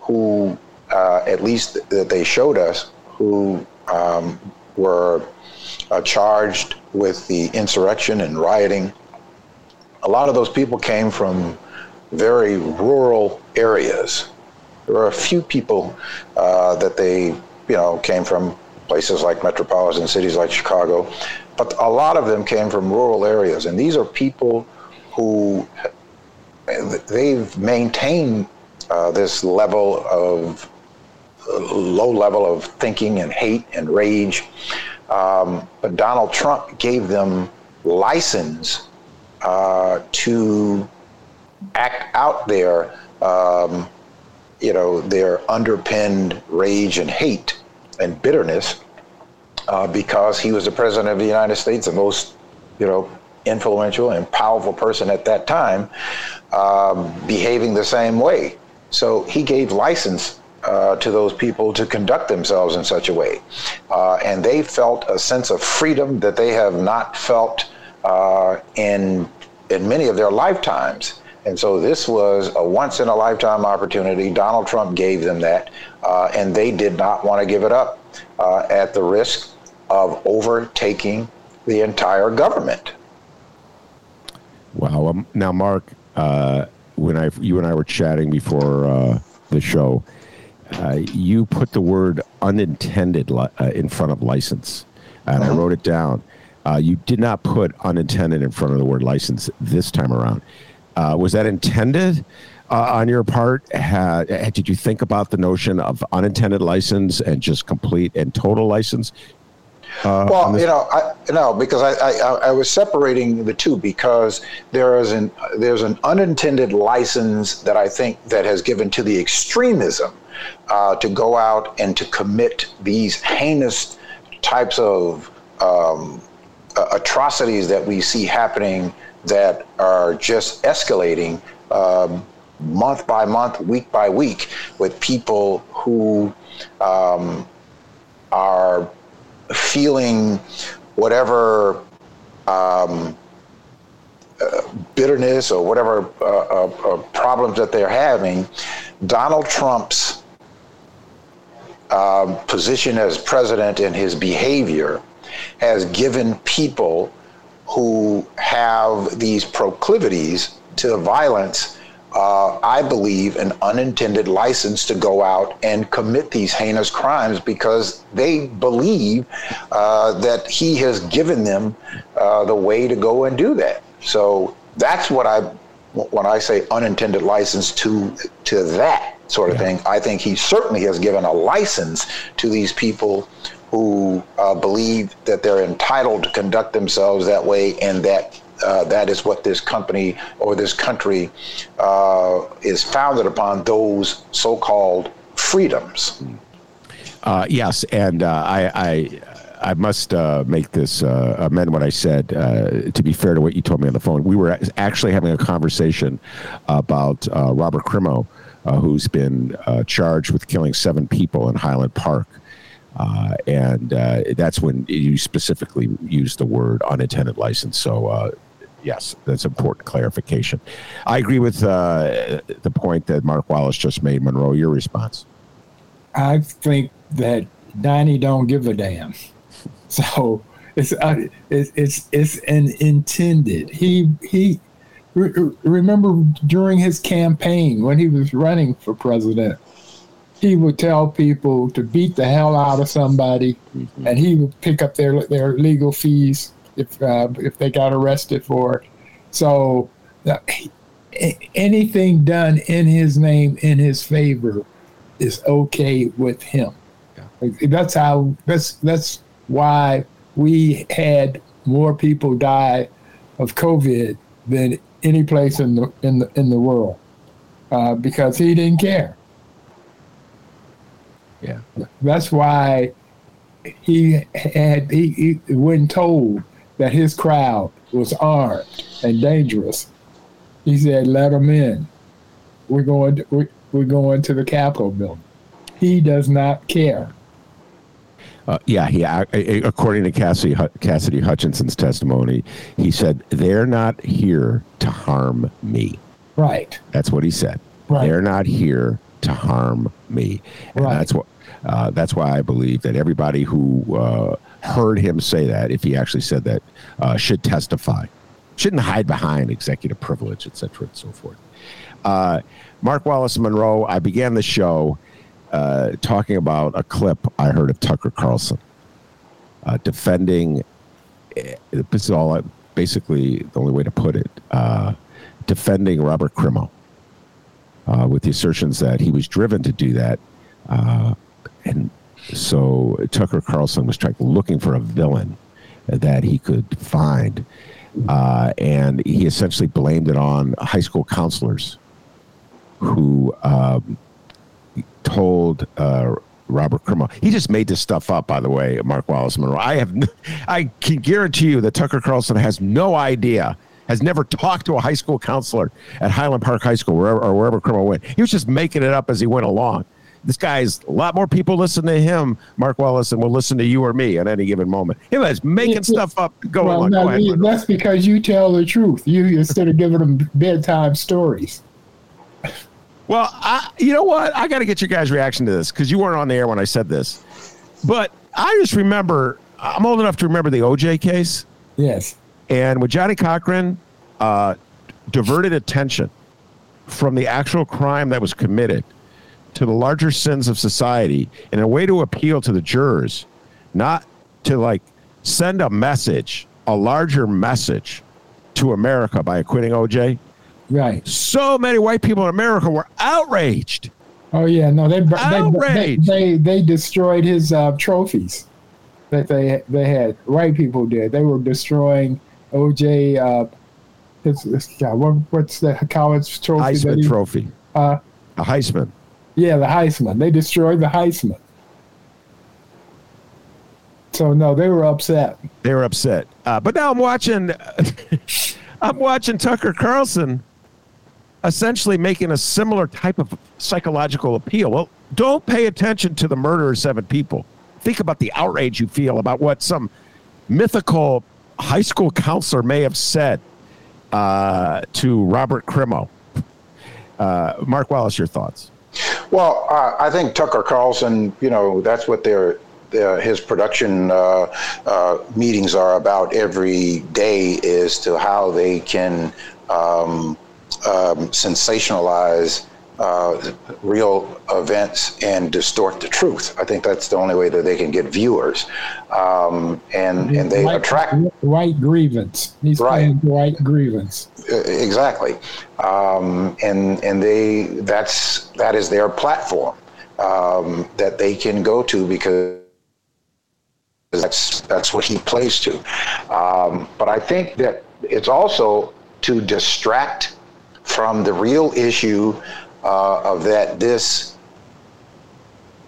who, uh, at least that they showed us, who um, were uh, charged with the insurrection and rioting, a lot of those people came from very rural areas. There were a few people uh, that they, you know, came from places like metropolitan cities like Chicago, but a lot of them came from rural areas, and these are people who they've maintained uh, this level of uh, low level of thinking and hate and rage. Um, but Donald Trump gave them license uh, to act out their, um, you know, their underpinned rage and hate and bitterness uh, because he was the president of the United States, the most, you know, influential and powerful person at that time, um, behaving the same way. So he gave license uh, to those people to conduct themselves in such a way. Uh, and they felt a sense of freedom that they have not felt uh, in, in many of their lifetimes. And so this was a once in a lifetime opportunity. Donald Trump gave them that, uh, and they did not want to give it up uh, at the risk of overtaking the entire government. Wow. Um, now, Mark, uh, when I you and I were chatting before uh, the show, uh, you put the word unintended li- uh, in front of license, and I wrote it down. Uh, you did not put unintended in front of the word license this time around. Uh, was that intended on your part? Ha- did you think about the notion of unintended license and just complete and total license? Uh, well, you know, I, no, because I, I, I was separating the two because there is an there's an unintended license that I think that has given to the extremism uh, to go out and to commit these heinous types of um, atrocities that we see happening that are just escalating um, month by month, week by week, with people who um, are feeling whatever um, uh, bitterness or whatever uh, uh, uh, problems that they're having, Donald Trump's um, position as president and his behavior has given people who have these proclivities to violence uh, I believe, an unintended license to go out and commit these heinous crimes because they believe uh, that he has given them uh, the way to go and do that. So that's what I, when I say unintended license to to that sort of yeah. thing, I think he certainly has given a license to these people who uh, believe that they're entitled to conduct themselves that way and that uh, that is what this company or this country uh, is founded upon those so-called freedoms. Uh, yes, and uh, I, I, I must uh, make this amend what I said. to be fair to what you told me on the phone, we were actually having a conversation about Robert Crimo, who's been charged with killing seven people in Highland Park. Uh, and uh, that's when you specifically use the word unintended license. So, uh, yes, that's important clarification. I agree with uh, the point that Mark Wallace just made. Monroe, your response? I think that Donnie don't give a damn. So it's uh, it's it's it's an intended. He he. remember during his campaign when he was running for president, he would tell people to beat the hell out of somebody, mm-hmm. and he would pick up their their legal fees if uh, if they got arrested for it. So uh, anything done in his name in his favor is okay with him. Yeah. That's how. That's that's why we had more people die of COVID than any place in the in the in the world uh, because he didn't care. Yeah, that's why he had he, he when told that his crowd was armed and dangerous, he said, "Let them in. We're going. To, we're, we're going to the Capitol building." He does not care. Uh, yeah, he according to Cassidy Cassidy Hutchinson's testimony, he said they're not here to harm me. Right. That's what he said. Right. They're not here to harm me. And right. that's what uh, that's why I believe that everybody who uh, heard him say that, if he actually said that, uh, should testify. Shouldn't hide behind executive privilege, et cetera, and so forth. Uh, Mark Wallace Monroe, I began the show uh, talking about a clip I heard of Tucker Carlson uh, defending. Eh, this is all basically the only way to put it. defending Robert Crimo with the assertions that he was driven to do that and so Tucker Carlson was trying looking for a villain that he could find uh, and he essentially blamed it on high school counselors who um, told uh, Robert Crimo. He just made this stuff up, by the way, Mark Wallace Monroe. I have, I can guarantee you that Tucker Carlson has no idea, has never talked to a high school counselor at Highland Park High School, wherever, or wherever Criminal went. He was just making it up as he went along. This guy's a lot more people listen to him, Mark Wallace, than will listen to you or me at any given moment. He was making Yeah, stuff up. Go Well, on, no, go ahead. that's because you tell the truth. You instead of giving them bedtime stories. Well, I, you know what? I got to get your guys' reaction to this because you weren't on the air when I said this. But I just remember, I'm old enough to remember the OJ case. Yes. And when Johnnie Cochran uh, diverted attention from the actual crime that was committed to the larger sins of society in a way to appeal to the jurors, not to like send a message, a larger message to America by acquitting OJ, Right. so many white people in America were outraged. Oh yeah. No, they they they, they, they destroyed his uh, trophies that they they had. White people did. They were destroying OJ. Uh, God, what, what's the college trophy? Heisman he- Trophy. Uh, A Heisman. yeah, the Heisman. They destroyed the Heisman. So no, they were upset. They were upset. Uh, but now I'm watching. I'm watching Tucker Carlson essentially making a similar type of psychological appeal. Well, don't pay attention to the murder of seven people. Think about the outrage you feel about what some mythical high school counselor may have said uh, to Robert Crimo. Uh, Mark Wallace, your thoughts? Well, uh, I think Tucker Carlson, you know, that's what their, his production uh, uh, meetings are about every day is to how they can um, um, sensationalize uh, real events and distort the truth. I think that's the only way that they can get viewers, um, and and they white, attract white grievance. He's Right. playing white grievance. Exactly um, and and they that's that is their platform um, that they can go to because that's that's what he plays to um, but I think that it's also to distract from the real issue uh, of that this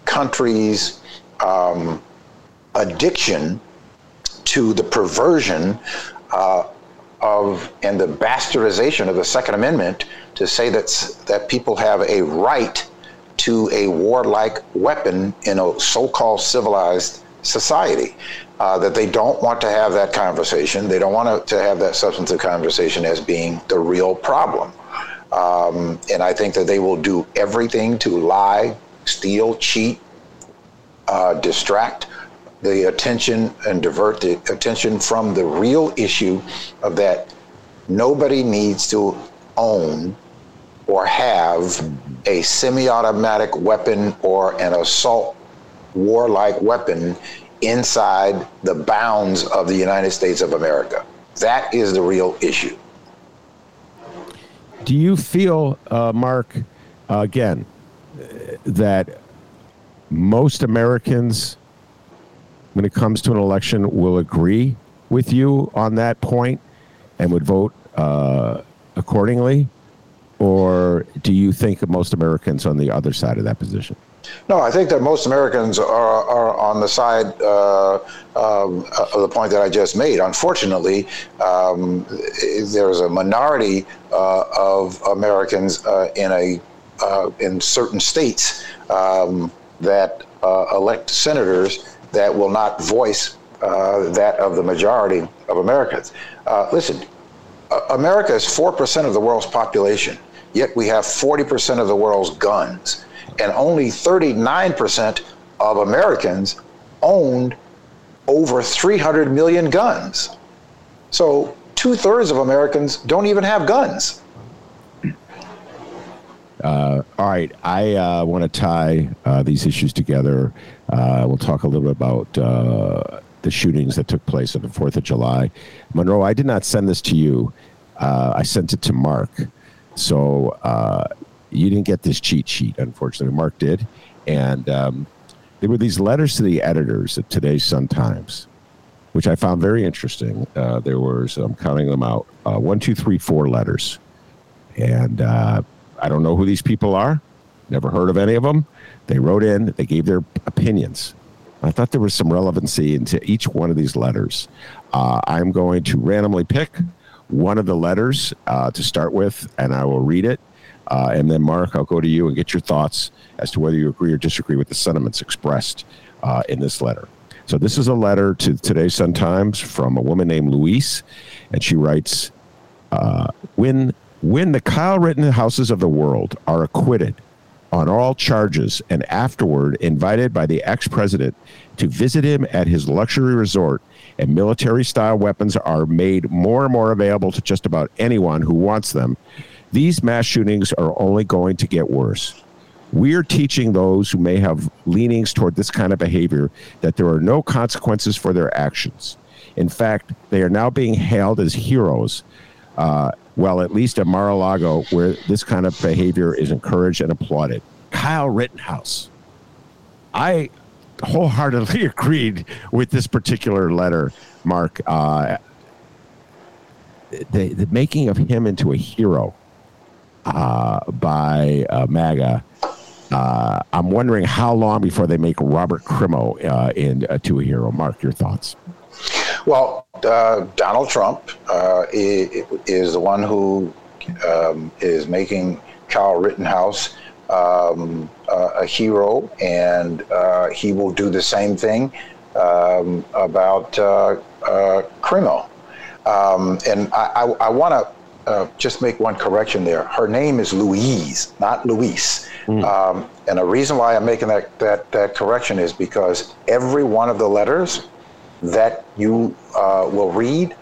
country's um, addiction to the perversion uh, of and the bastardization of the Second Amendment to say that that people have a right to a warlike weapon in a so-called civilized society. Uh, that they don't want to have that conversation. They don't want to, to have that substantive conversation as being the real problem. Um, and I think that they will do everything to lie, steal, cheat, uh, distract the attention and divert the attention from the real issue of that nobody needs to own or have a semi-automatic weapon or an assault warlike weapon inside the bounds of the United States of America. That is the real issue. Do you feel, uh, Mark, again, that most Americans, when it comes to an election, will agree with you on that point and would vote uh, accordingly? Or do you think most Americans on the other side of that position? No, I think that most Americans are, are on the side uh, of the point that I just made. Unfortunately, um, there's a minority uh, of Americans uh, in a uh, in certain states um, that uh, elect senators that will not voice uh, that of the majority of Americans. Listen, America is 4% of the world's population, yet we have 40% of the world's guns. And only 39% of Americans owned over 300 million guns. So two thirds of Americans don't even have guns. Uh, all right, I uh, want to tie uh, these issues together. Uh, we'll talk a little bit about uh, the shootings that took place on the 4th of July. Monroe, I did not send this to you, uh, I sent it to Mark. So you didn't get this cheat sheet, unfortunately. Mark did. And um, there were these letters to the editors of today's Sun Times which I found very interesting. Uh, there was, I'm counting them out, uh, one, two, three, four letters. And uh, I don't know who these people are, never heard of any of them. They wrote in, they gave their opinions. I thought there was some relevancy into each one of these letters. Uh, I'm going to randomly pick one of the letters uh, to start with, and I will read it. Uh, and then, Mark, I'll go to you and get your thoughts as to whether you agree or disagree with the sentiments expressed uh, in this letter. So, this is a letter to today's Sun Times from a woman named Louise, and she writes uh, When when the Kyle Rittenhouses of the world are acquitted on all charges and afterward invited by the ex president to visit him at his luxury resort, and military style weapons are made more and more available to just about anyone who wants them, these mass shootings are only going to get worse. We are teaching those who may have leanings toward this kind of behavior that there are no consequences for their actions. In fact, they are now being hailed as heroes. Uh, well, at least at Mar a Lago, where this kind of behavior is encouraged and applauded. Kyle Rittenhouse. I wholeheartedly agreed with this particular letter, Mark. Uh, the, the making of him into a hero uh, by uh, MAGA. Uh, I'm wondering how long before they make Robert Crimo uh, into a hero. Mark, your thoughts? Well, uh, Donald Trump uh, is, the one who um, is making Kyle Rittenhouse um, uh, a hero, and uh, he will do the same thing um, about uh, uh, Crimo. Um, and I, I, I want to just make one correction there. Her name is Louise, not Luis. Mm. Um, and the reason why I'm making that, that, that correction is because every one of the letters that you uh, will read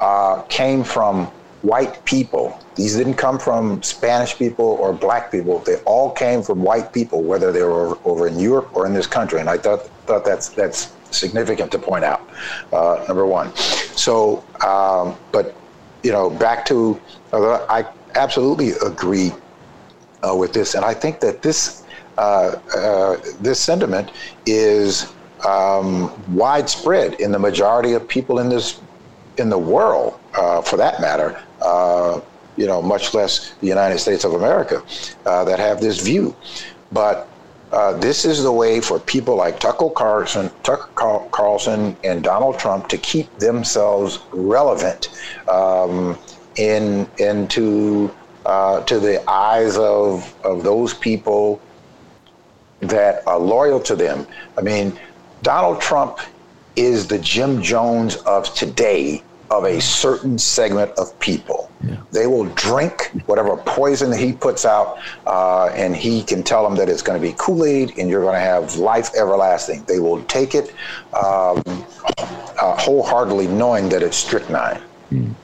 uh, came from white people. These didn't come from Spanish people or black people. They all came from white people, whether they were over in Europe or in this country. And I thought thought that's that's significant to point out. Uh, number one. So, um, but you know, back to uh, I absolutely agree uh, with this, and I think that this uh, this sentiment is um, widespread in the majority of people in this in the world, uh, for that matter. Uh, you know, much less the United States of America, uh, that have this view. But uh, this is the way for people like Tucker Carlson, Tucker Carlson, and Donald Trump to keep themselves relevant um, in into uh, to the eyes of of those people that are loyal to them. I mean, Donald Trump is the Jim Jones of today of a certain segment of people. Yeah. They will drink whatever poison he puts out, uh, and he can tell them that it's going to be Kool Aid and you're going to have life everlasting. They will take it um, uh, wholeheartedly, knowing that it's strychnine. Mm.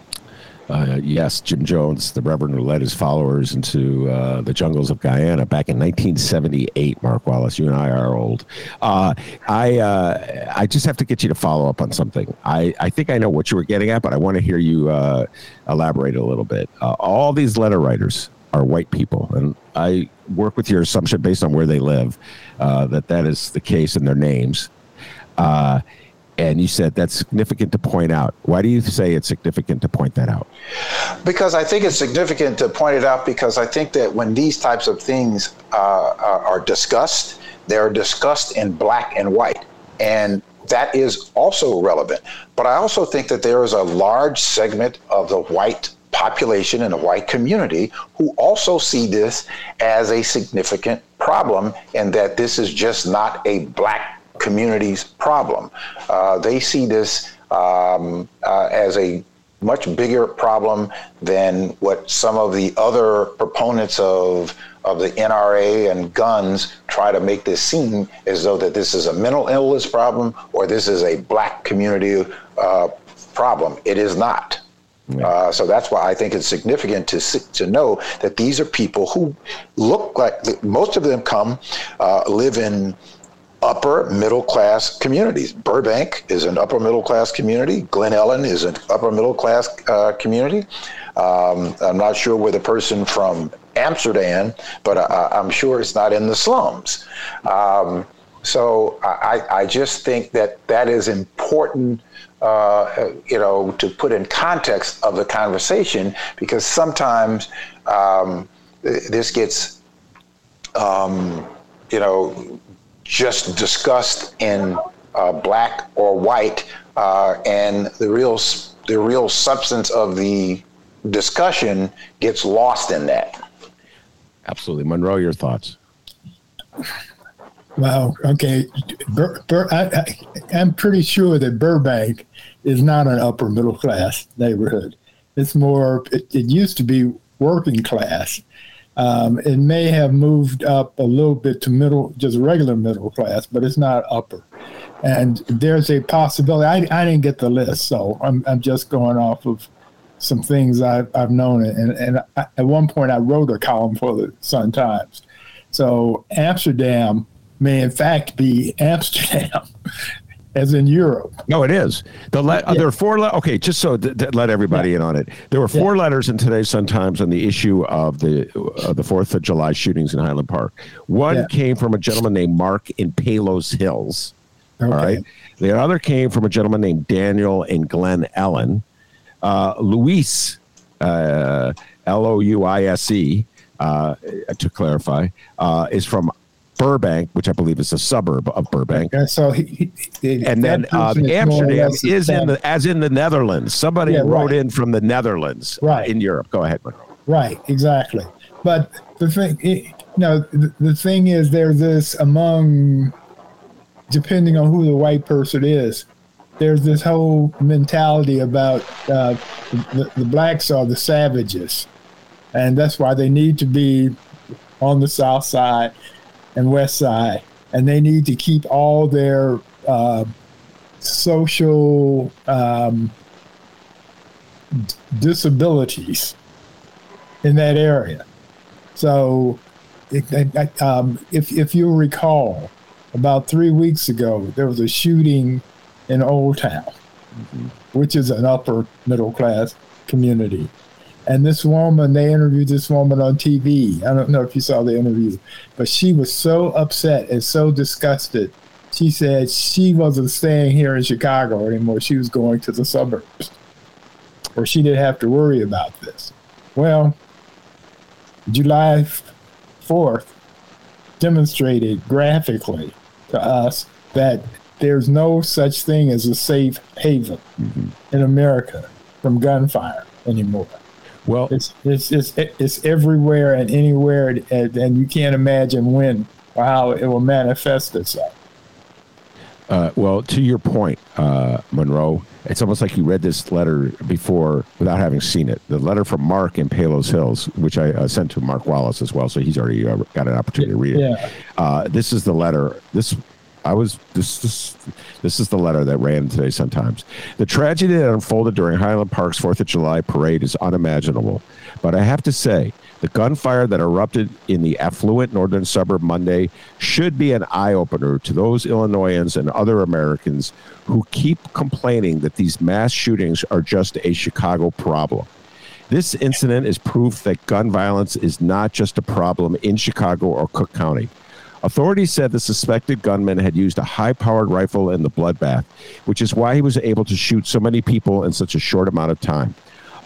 Uh, yes, Jim Jones, the Reverend who led his followers into uh, the jungles of Guyana back in 1978. Mark Wallace, you and I are old. Uh, I uh, I just have to get you to follow up on something. I, I think I know what you were getting at, but I want to hear you uh, elaborate a little bit. All these letter writers are white people, and I work with your assumption based on where they live that that is the case in their names and you said that's significant to point out. Why do you say it's significant to point that out? Because I think it's significant to point it out because I think that when these types of things uh, are discussed, they're discussed in black and white. And that is also relevant. But I also think that there is a large segment of the white population in the white community who also see this as a significant problem and that this is just not a black community's problem. Uh, they see this um, uh, as a much bigger problem than what some of the other proponents of of the NRA and guns try to make this seem as though that this is a mental illness problem or this is a black community uh, problem. It is not. Uh, so that's why I think it's significant to to know that these are people who look like most of them come uh, live in upper middle class communities. Burbank is an upper middle class community. Glen Ellyn is an upper middle class uh, community. Um, I'm not sure where the person from Amsterdam, but I, am sure it's not in the slums. Um, so I, I just think that that is important, uh, you know, to put in context of the conversation because sometimes um, this gets, um, you know, just discussed in uh, black or white, uh, and the real the real substance of the discussion gets lost in that. Absolutely, Monroe. Your thoughts? Well, okay. Bur- Bur- I, am pretty sure that Burbank is not an upper middle class neighborhood. It's more, it, it used to be working class. Um, it may have moved up a little bit to middle, just regular middle class, but it's not upper. And there's a possibility. I, I didn't get the list, so I'm, I'm just going off of some things I've, I've known. And, and I, at one point, I wrote a column for the Sun Times. So Amsterdam may in fact be Amsterdam, as in Europe. No, it is. The le- yeah. there are four. Le- okay, just so to, to let everybody yeah. in on it, there were four yeah. letters in today's Sun Times on the issue of the uh, the Fourth of July shootings in Highland Park. One came from a gentleman named Mark in Palos Hills. Okay. All right. The other came from a gentleman named Daniel in Glen Ellyn. Uh, Luis, uh, L O U I S E, uh, to clarify, uh, is from Burbank, which I believe is a suburb of Burbank. Okay, so he, he, and then uh, Amsterdam is in the as in the Netherlands. Somebody yeah, wrote right. in from the Netherlands, right. in Europe. Go ahead, Right, exactly. But the thing, you know, the, the thing is, there's this among, depending on who the white person is, there's this whole mentality about uh, the, the blacks are the savages, and that's why they need to be on the south side and West Side, and they need to keep all their uh, social um, d- disabilities in that area. So, it, um, if if you recall, about three weeks ago, there was a shooting in Old Town, mm-hmm. which is an upper middle class community. And this woman, they interviewed this woman on TV. I don't know if you saw the interview, but she was so upset and so disgusted. She said she wasn't staying here in Chicago anymore. She was going to the suburbs where she didn't have to worry about this. Well, July 4th demonstrated graphically to us that there's no such thing as a safe haven mm-hmm. in America from gunfire anymore. Well, it's it's it's it's everywhere and anywhere, and, and you can't imagine when or how it will manifest itself. Uh, well, to your point, uh, Monroe, it's almost like you read this letter before without having seen it. The letter from Mark in Palos Hills, which I uh, sent to Mark Wallace as well, so he's already uh, got an opportunity to read it. Yeah. Uh, this is the letter. This I was this this this is the letter that ran today. Sometimes the tragedy that unfolded during Highland Park's Fourth of July parade is unimaginable, but I have to say the gunfire that erupted in the affluent northern suburb Monday should be an eye opener to those Illinoisans and other Americans who keep complaining that these mass shootings are just a Chicago problem. This incident is proof that gun violence is not just a problem in Chicago or Cook County. Authorities said the suspected gunman had used a high powered rifle in the bloodbath, which is why he was able to shoot so many people in such a short amount of time.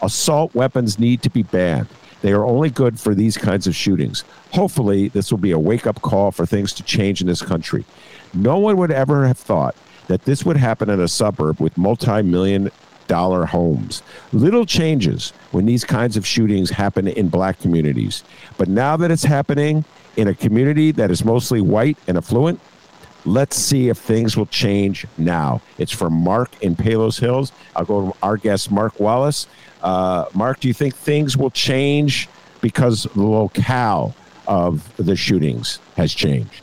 Assault weapons need to be banned. They are only good for these kinds of shootings. Hopefully, this will be a wake up call for things to change in this country. No one would ever have thought that this would happen in a suburb with multi million dollar homes. Little changes when these kinds of shootings happen in black communities. But now that it's happening, in a community that is mostly white and affluent. Let's see if things will change now. It's from Mark in Palos Hills. I'll go to our guest, Mark Wallace. Uh, Mark, do you think things will change because the locale of the shootings has changed?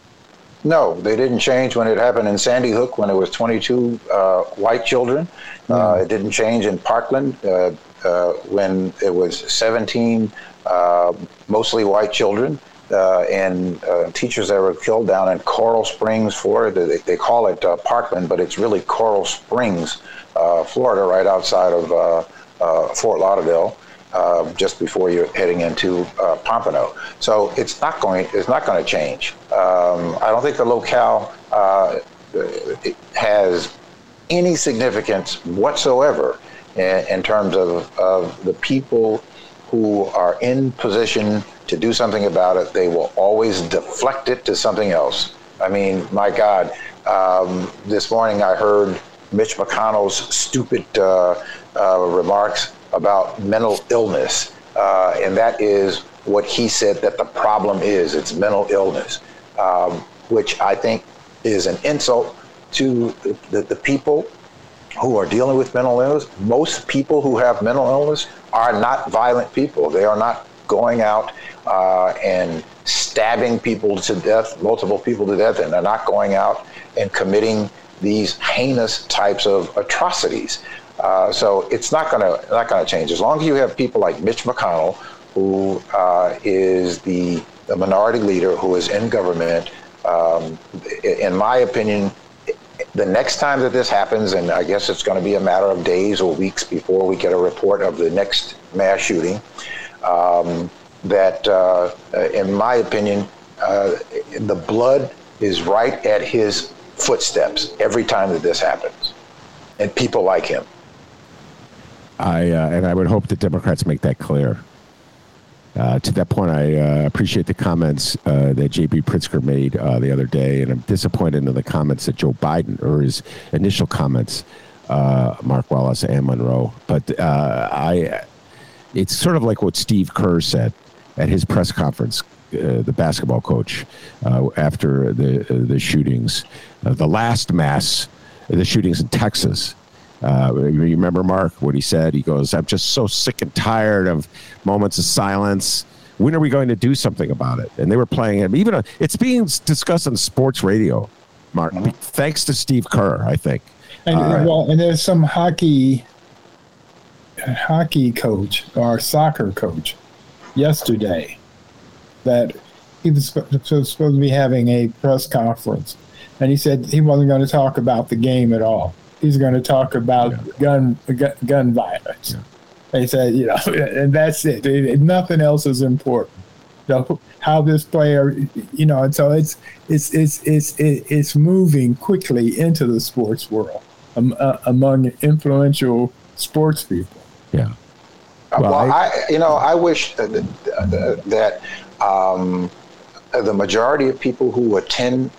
No, they didn't change when it happened in Sandy Hook when it was 22 uh, white children. Mm. Uh, it didn't change in Parkland uh, uh when it was 17 uh, mostly white children uh, and uh, teachers that were killed down in Coral Springs, Florida. They, they call it uh, Parkland, but it's really Coral Springs, uh, Florida, right outside of uh, uh, Fort Lauderdale. Uh, just before you're heading into uh, Pompano. So it's not going it's not going to change. Um, I don't think the locale uh, has any significance whatsoever in, in terms of, of the people who are in position to do something about it. They will always deflect it to something else. I mean, my God, um, this morning I heard Mitch McConnell's stupid uh, remarks about mental illness, uh, and that is what he said that the problem is. It's mental illness, um, which I think is an insult to the, the people who are dealing with mental illness. Most people who have mental illness are not violent people. They are not going out uh, and stabbing people to death, multiple people to death, and they're not going out and committing these heinous types of atrocities. Uh, so it's not going to not going to change as long as you have people like Mitch McConnell, who uh, is the, the, minority leader who is in government. Um, in my opinion, the next time that this happens, and I guess it's going to be a matter of days or weeks before we get a report of the next mass shooting. Um, that, uh, in my opinion, uh, the blood is right at his footsteps every time that this happens, and people like him. I uh, and I would hope that Democrats make that clear. Uh, to that point, I uh, appreciate the comments uh, that J.B. Pritzker made uh, the other day, and I'm disappointed in the comments that Joe Biden or his initial comments, uh, Mark Wallace and Monroe. But I, it's sort of like what Steve Kerr said at his press conference, the basketball coach, after the the shootings, the last mass, the shootings in Texas. Uh, you remember Mark what he said? He goes, "I'm just so sick and tired of moments of silence. When are we going to do something about it?" And they were playing it. Even a, it's being discussed on sports radio, Mark. Mm-hmm. Thanks to Steve Kerr, I think. And uh, well, and there's some hockey hockey coach or soccer coach yesterday that he was supposed to be having a press conference, and he said he wasn't going to talk about the game at all he's going to talk about yeah. gun, gun, gun violence. Yeah. They said, you know, and that's it. Nothing else is important. So how this player, you know, and so it's it's it's it's it's moving quickly into the sports world um, uh, among influential sports people. Yeah. Uh, well, well I, I, you know, I wish that, that um, the majority of people who attend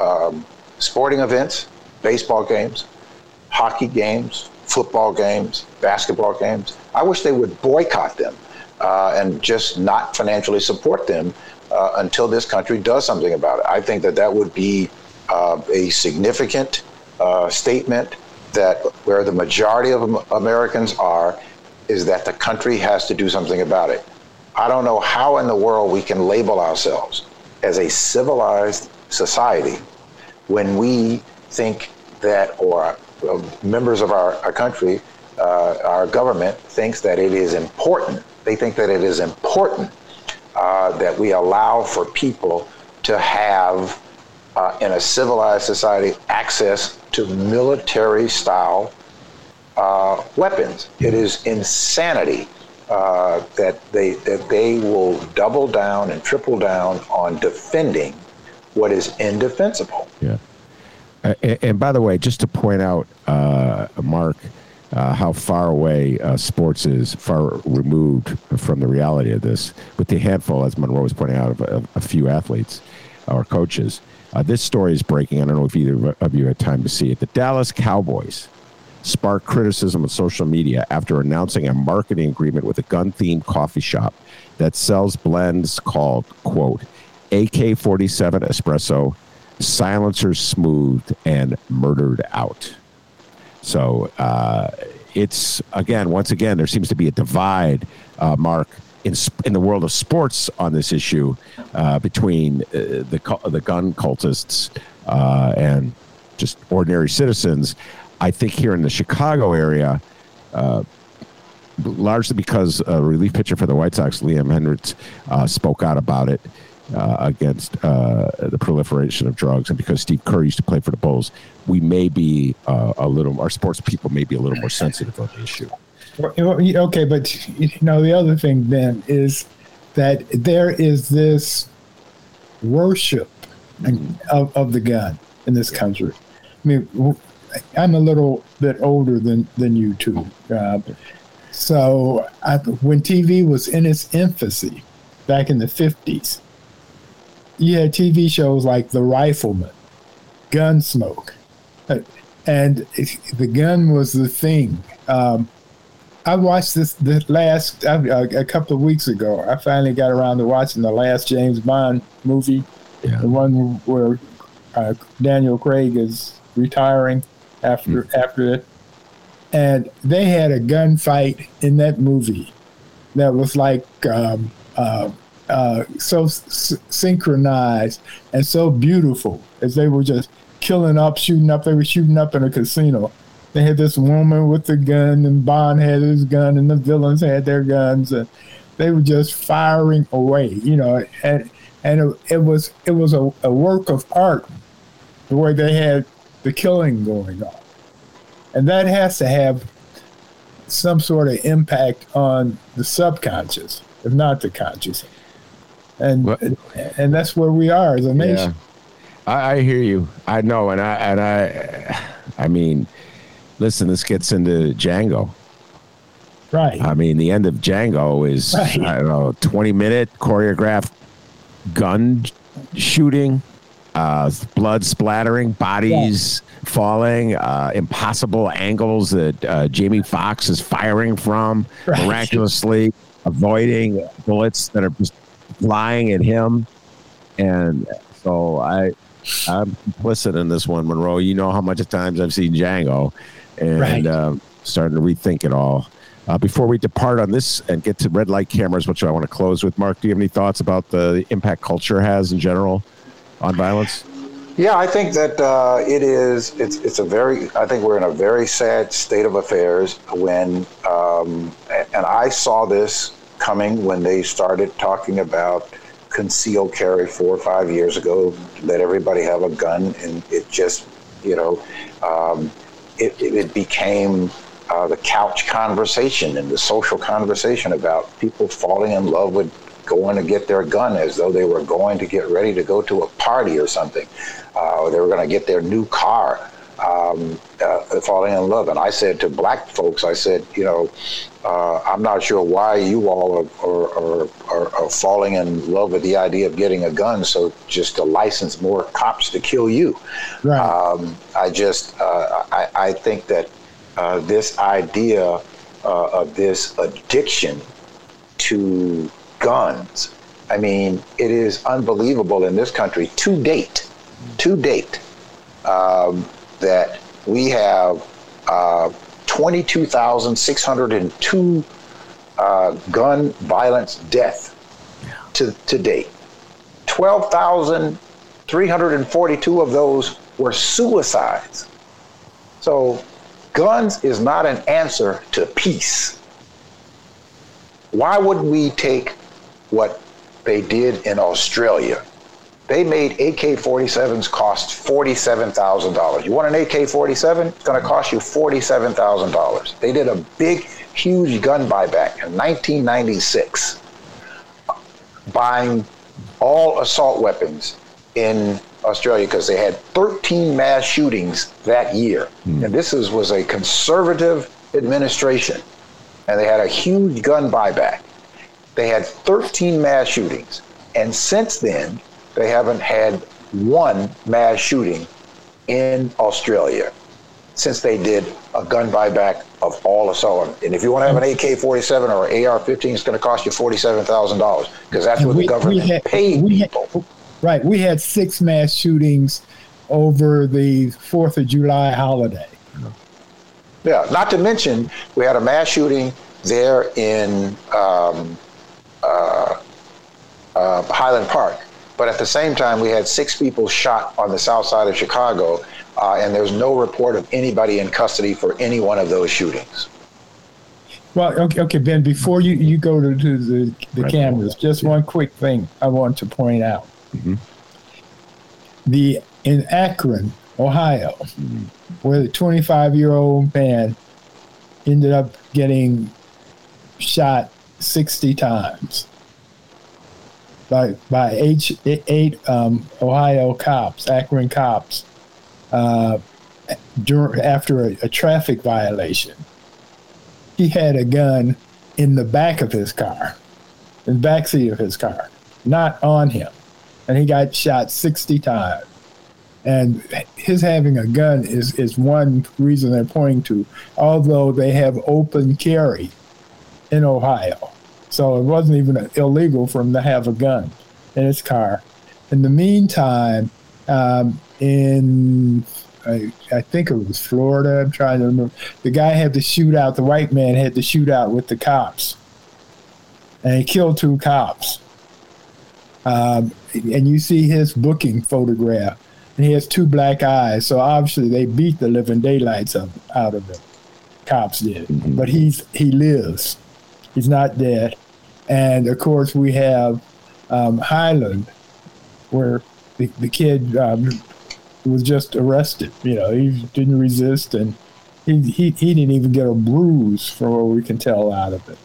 um, sporting events, baseball games, hockey games, football games, basketball games. I wish they would boycott them uh, and just not financially support them uh, until this country does something about it. I think that that would be uh, a significant uh, statement that where the majority of Americans are is that the country has to do something about it. I don't know how in the world we can label ourselves as a civilized society when we think that, or members of our, our country, uh, our government thinks that it is important. They think that it is important uh, that we allow for people to have, uh, in a civilized society, access to military style uh, weapons. It is insanity uh, that they that they will double down and triple down on defending what is indefensible. Yeah. Uh, and, by the way, just to point out, uh, Mark, uh, how far away uh, sports is, far removed from the reality of this, with the handful, as Monroe was pointing out, of a, a few athletes or coaches. Uh, this story is breaking. I don't know if either of you had time to see it. The Dallas Cowboys sparked criticism on social media after announcing a marketing agreement with a gun themed coffee shop that sells blends called, quote, AK 47 espresso silencers smoothed and murdered out. So uh, it's again, once again, there seems to be a divide, uh, Mark, in in the world of sports on this issue uh, between uh, the the gun cultists uh, and just ordinary citizens. I think here in the Chicago area. Uh, largely because a relief pitcher for the White Sox, Liam Hendriks, spoke out about it uh, against uh, the proliferation of drugs, and because Steve Kerr used to play for the Bulls, we may be uh, a little. Our sports people may be a little more sensitive on the issue. Okay, but you know the other thing then is that there is this worship of, of the gun in this country. I mean, I'm a little bit older than than you two, uh, so I, when TV was in its infancy, back in the '50s, you had TV shows like The Rifleman, Gunsmoke, uh, and the gun was the thing. Um, I watched this the last uh, a couple of weeks ago. I finally got around to watching the last James Bond movie, yeah. the one where uh, Daniel Craig is retiring after mm. after it, and they had a gunfight in that movie that was like um, uh, uh, so s- synchronized and so beautiful as they were just killing up, shooting up. They were shooting up in a casino. They had this woman with the gun, and Bond had his gun, and the villains had their guns, and they were just firing away. You know, and and it, it was it was a, a work of art the way they had the killing going on, and that has to have some sort of impact on the subconscious, if not the conscious and and that's where we are as a nation. Yeah. I, I, hear you. I know, and I and I, I mean, listen. This gets into Django. Right. I mean, the end of Django is right. I don't know, twenty minute choreographed gun shooting, uh, blood splattering, bodies yeah. falling, uh, impossible angles that uh, Jamie Foxx is firing from, right. miraculously avoiding bullets that are just flying at him, and so I I'm complicit in this one, Monroe. You know how much of times I've seen Django, and right. uh, starting to rethink it all. Uh, before we depart on this and get to red light cameras, which I want to close with, Mark, do you have any thoughts about the impact culture has in general on violence? Yeah, I think that uh, it is. It's it's a very. I think we're in a very sad state of affairs when, um, and I saw this coming when they started talking about concealed carry four or five years ago, let everybody have a gun, and it just, you know, um, it, it, became uh, the couch conversation and the social conversation about people falling in love with going to get their gun as though they were going to get ready to go to a party or something. Uh, they were going to get their new car um, uh, falling in love. And I said to black folks, I said, you know, uh, I'm not sure why you all are, are, are, are, falling in love with the idea of getting a gun, so just to license more cops to kill you. Right. Um, I just, uh, I, I, think that uh, this idea uh, of this addiction to guns, I mean, it is unbelievable in this country to date, to date. Um, that we have uh, 22,602 uh, gun violence death to, to date. 12,342 of those were suicides. So, guns is not an answer to peace. Why wouldn't we take what they did in Australia they made AK 47s cost $47,000. You want an AK 47? It's going to cost you $47,000. They did a big, huge gun buyback in 1996, buying all assault weapons in Australia because they had 13 mass shootings that year. Mm. And this is, was a conservative administration, and they had a huge gun buyback. They had 13 mass shootings. And since then, they haven't had one mass shooting in Australia since they did a gun buyback of all assault. And if you want to have an AK 47 or an AR 15, it's going to cost you $47,000 because that's what we, the government had, paid people. Had, right. We had six mass shootings over the 4th of July holiday. Yeah. Not to mention, we had a mass shooting there in um, uh, uh, Highland Park but at the same time, we had six people shot on the south side of Chicago, uh, and there's no report of anybody in custody for any one of those shootings. Well, okay, okay, Ben. Before you, you go to, to the the right. cameras, just yeah. one quick thing I want to point out. Mm-hmm. The in Akron, Ohio, mm-hmm. where the 25 year old man ended up getting shot 60 times by by eight, eight um, Ohio cops, Akron cops, uh, dur- after a, a traffic violation. He had a gun in the back of his car, in the back seat of his car, not on him, and he got shot 60 times. And his having a gun is, is one reason they're pointing to, although they have open carry in Ohio. So it wasn't even illegal for him to have a gun in his car. In the meantime, um, in I, I, think it was Florida, I'm trying to remember, the guy had to shoot out, the white man had to shoot out with the cops. And he killed two cops. Um, and you see his booking photograph and he has two black eyes. So obviously they beat the living daylights of, out of him. Cops did, mm-hmm. but he's he lives. He's not dead. And of course we have um, Highland, where the, the kid um, was just arrested. You know, he didn't resist, and he, he he didn't even get a bruise, from what we can tell out of it.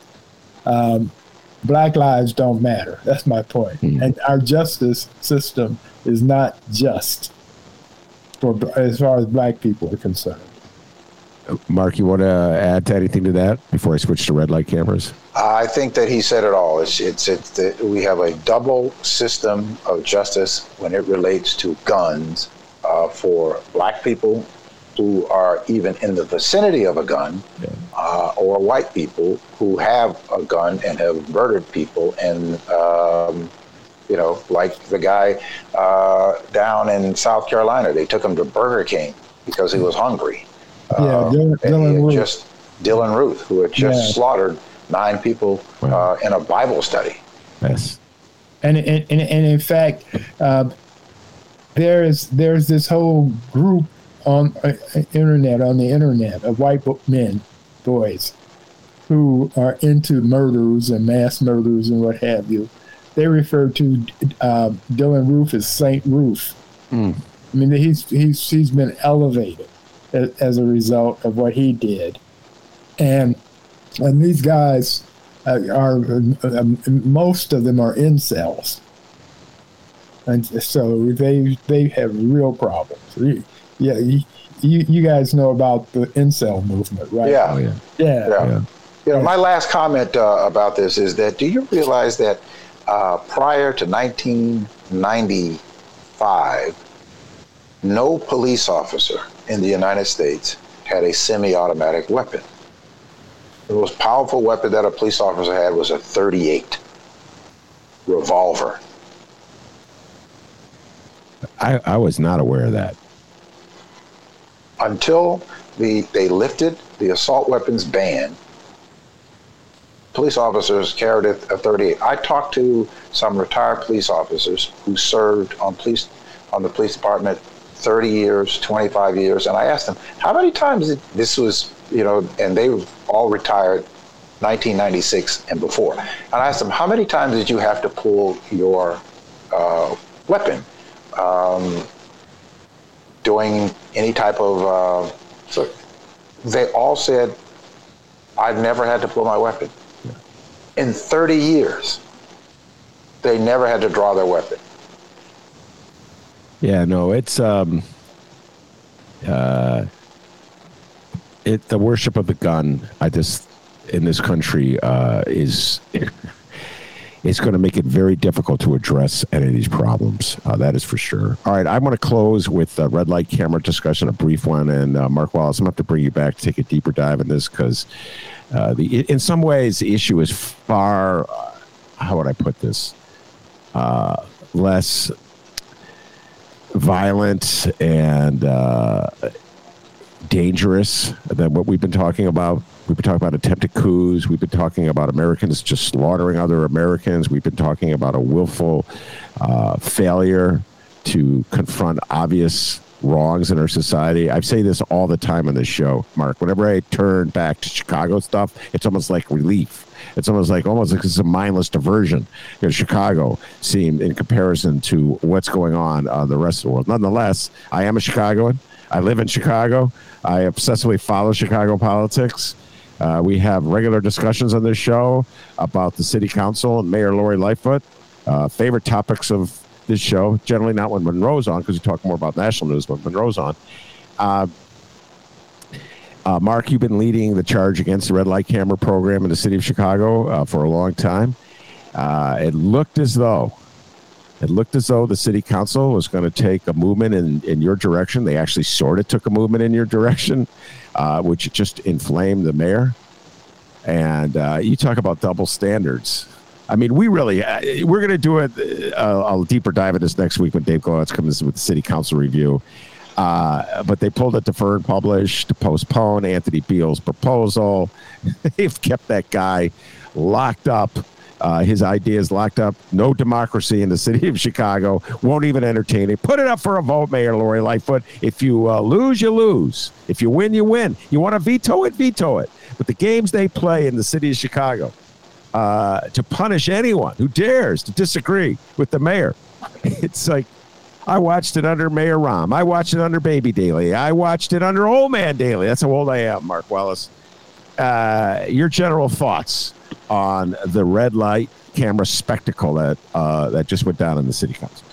Um, black lives don't matter. That's my point. Mm-hmm. And our justice system is not just for as far as black people are concerned. Mark, you want to add to anything to that before I switch to red light cameras? I think that he said it all. It's it's, it's the, we have a double system of justice when it relates to guns uh, for black people who are even in the vicinity of a gun, yeah. uh, or white people who have a gun and have murdered people and um, you know, like the guy uh, down in South Carolina. They took him to Burger King because he was hungry. Yeah, uh, Dylann, Dylann Roof. Just Dylann Roof, who had just yeah. slaughtered nine people wow. uh, in a Bible study. Yes. And, and, and, and in fact, uh, there's there's this whole group on uh, internet on the internet of white men, boys, who are into murders and mass murders and what have you, they refer to uh, Dylann Roof as Saint Roof. Mm. I mean, he's he's he's been elevated as, as, a result of what he did, and and these guys uh, are uh, most of them are incels, and so they they have real problems. Yeah, you, you guys know about the incel movement, right? Yeah, oh, yeah. yeah. yeah. You know, my last comment uh, about this is that do you realize that uh, prior to 1995, no police officer in the United States had a semi automatic weapon. The most powerful weapon that a police officer had was a 38 revolver. I, I was not aware of that. Until the, they lifted the assault weapons ban police officers carried a 38. I talked to some retired police officers who served on police on the police department 30 years, 25 years, and I asked them how many times did, this was, you know, and they all retired 1996 and before. And I asked them how many times did you have to pull your uh, weapon um, doing any type of. Uh, so they all said, I've never had to pull my weapon in 30 years, they never had to draw their weapon. Yeah, no, it's um, uh, it the worship of the gun. I just in this country uh, is it's going to make it very difficult to address any of these problems. Uh, that is for sure. All right, I'm going to close with a red light camera discussion, a brief one, and uh, Mark Wallace. I'm going to have to bring you back to take a deeper dive in this because uh, the in some ways the issue is far. Uh, how would I put this? Uh, less violent and uh, dangerous than what we've been talking about. We've been talking about attempted coups. We've been talking about Americans just slaughtering other Americans. We've been talking about a willful uh, failure to confront obvious wrongs in our society. I say this all the time on this show, Mark. Whenever I turn back to Chicago stuff, it's almost like relief. It's almost like almost like it's a mindless diversion. You know, Chicago seemed in comparison to what's going on on the rest of the world. Nonetheless, I am a Chicagoan. I live in Chicago. I obsessively follow Chicago politics. Uh, we have regular discussions on this show about the city council and Mayor Lori Lightfoot. Uh, favorite topics of this show, generally not when Monroe's on, because we talk more about national news when Monroe's on. Uh, uh, Mark, you've been leading the charge against the red light camera program in the city of Chicago uh, for a long time. Uh, it looked as though it looked as though the city council was going to take a movement in, in your direction. They actually sort of took a movement in your direction, uh, which just inflamed the mayor. And uh, you talk about double standards. I mean, we really uh, we're going to do. Uh, I'll deeper dive into this next week when Dave Glowacz comes with the city council review. Uh, but they pulled it deferred, published, to postpone Anthony Beale's proposal. They've kept that guy locked up uh, his ideas locked up. No democracy in the city of Chicago. Won't even entertain it. Put it up for a vote, Mayor Lori Lightfoot. If you uh, lose, you lose. If you win, you win. You want to veto it, veto it. But the games they play in the city of Chicago uh, to punish anyone who dares to disagree with the mayor, it's like I watched it under Mayor Rahm. I watched it under Baby Daley. I watched it under Old Man Daley. That's how old I am, Mark Wallace. Uh, your general thoughts on the red light camera spectacle that uh, that just went down in the city council?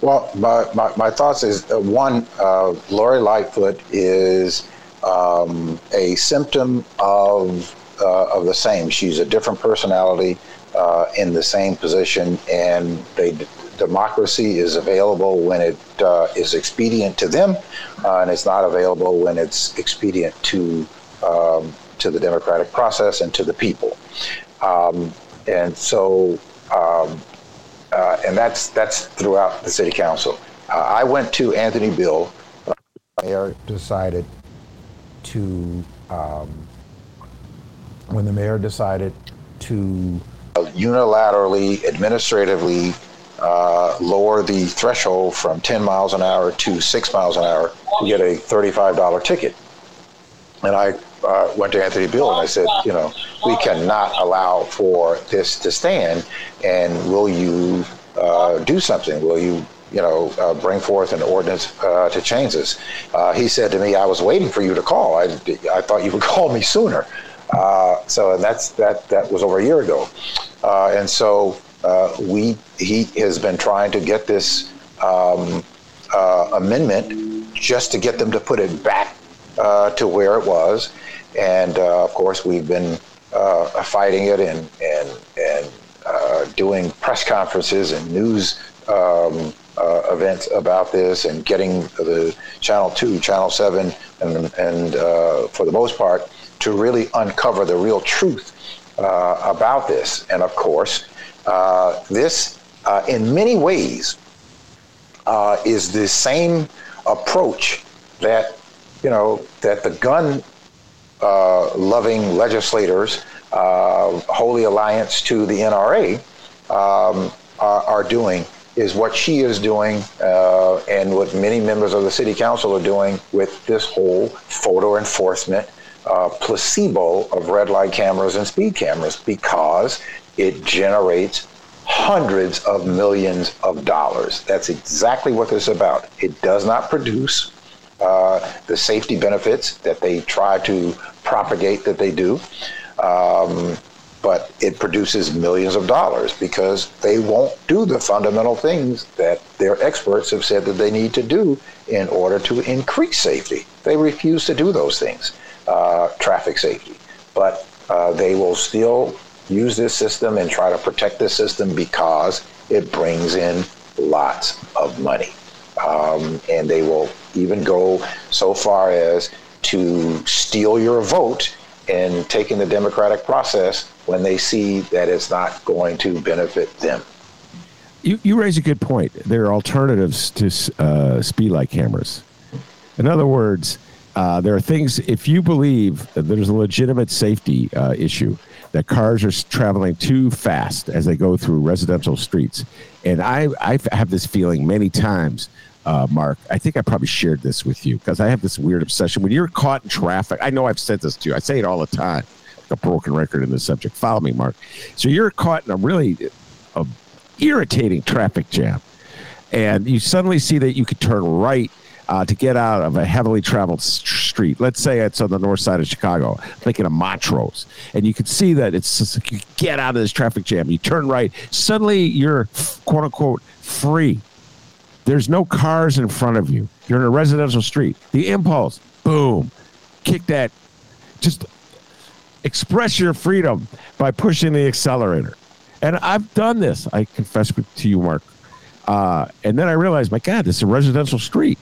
Well, my, my, my thoughts is uh, one, uh, Lori Lightfoot is um, a symptom of uh, of the same. She's a different personality uh, in the same position, and they democracy is available when it uh, is expedient to them, uh, and it's not available when it's expedient to um, to the democratic process and to the people. Um, and so, um, uh, and that's that's throughout the city council. Uh, I went to Anthony Beale. Mayor decided to, um, when the mayor decided to unilaterally, administratively uh, lower the threshold from 10 miles an hour to 6 miles an hour to get a $35 ticket. And I uh, went to Anthony Beale and I said, you know, we cannot allow for this to stand. And will you uh, do something? Will you, you know, uh, bring forth an ordinance uh, to change this? Uh, he said to me, I was waiting for you to call. I, I thought you would call me sooner. So and that's that that was over a year ago. and so we he has been trying to get this um, amendment just to get them to put it back uh, to where it was. And uh, of course, we've been uh, fighting it and and and uh, doing press conferences and news um, uh, events about this, and getting the Channel Two, Channel Seven, and and for the most part, to really uncover the real truth about this. And of course, this in many ways is the same approach that you know that the gun uh, loving legislators, uh, Holy Alliance to the NRA, um, are, are, doing is what she is doing uh, and what many members of the city council are doing with this whole photo enforcement uh, placebo of red light cameras and speed cameras because it generates hundreds of millions of dollars. That's exactly what this is about. It does not produce uh, the safety benefits that they try to propagate that they do. Um, but it produces millions of dollars because they won't do the fundamental things that their experts have said that they need to do in order to increase safety. They refuse to do those things, uh, traffic safety. But uh, they will still use this system and try to protect this system because it brings in lots of money. Um, and they will even go so far as to steal your vote in taking the democratic process when they see that it's not going to benefit them. You, you raise a good point. There are alternatives to uh, speed light cameras. In other words, uh, there are things, if you believe there's a legitimate safety uh, issue, that cars are traveling too fast as they go through residential streets. And I, I have this feeling many times uh, Mark. I think I probably shared this with you because I have this weird obsession. When you're caught in traffic, I know I've said this to you. I say it all the time. Like a broken record in this subject. Follow me, Mark. So you're caught in a really a irritating traffic jam, and you suddenly see that you could turn right uh, to get out of a heavily traveled street. Let's say it's on the north side of Chicago, thinking of Montrose, and you can see that it's just like you get out of this traffic jam, you turn right, suddenly you're quote unquote free. There's no cars in front of you. You're in a residential street. The impulse, boom, kick that, just express your freedom by pushing the accelerator. And I've done this. I confess to you, Mark. Uh, and then I realized, my God, this is a residential street.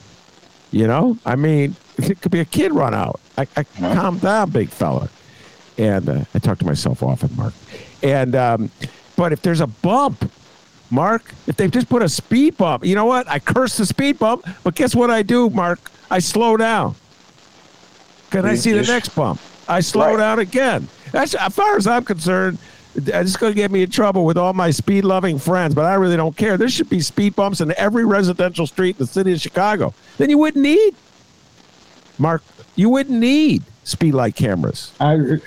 You know, I mean, it could be a kid run out. I, I calm down, big fella. And uh, I talk to myself often, Mark. And um, but if there's a bump, Mark, if they just put a speed bump, you know what? I curse the speed bump, but guess what I do, Mark? I slow down. Can I see the next bump? I slow Right. down again. That's as far as I'm concerned. It's going to get me in trouble with all my speed loving friends, but I really don't care. There should be speed bumps in every residential street in the city of Chicago. Then you wouldn't need, Mark, you wouldn't need speed light cameras. I,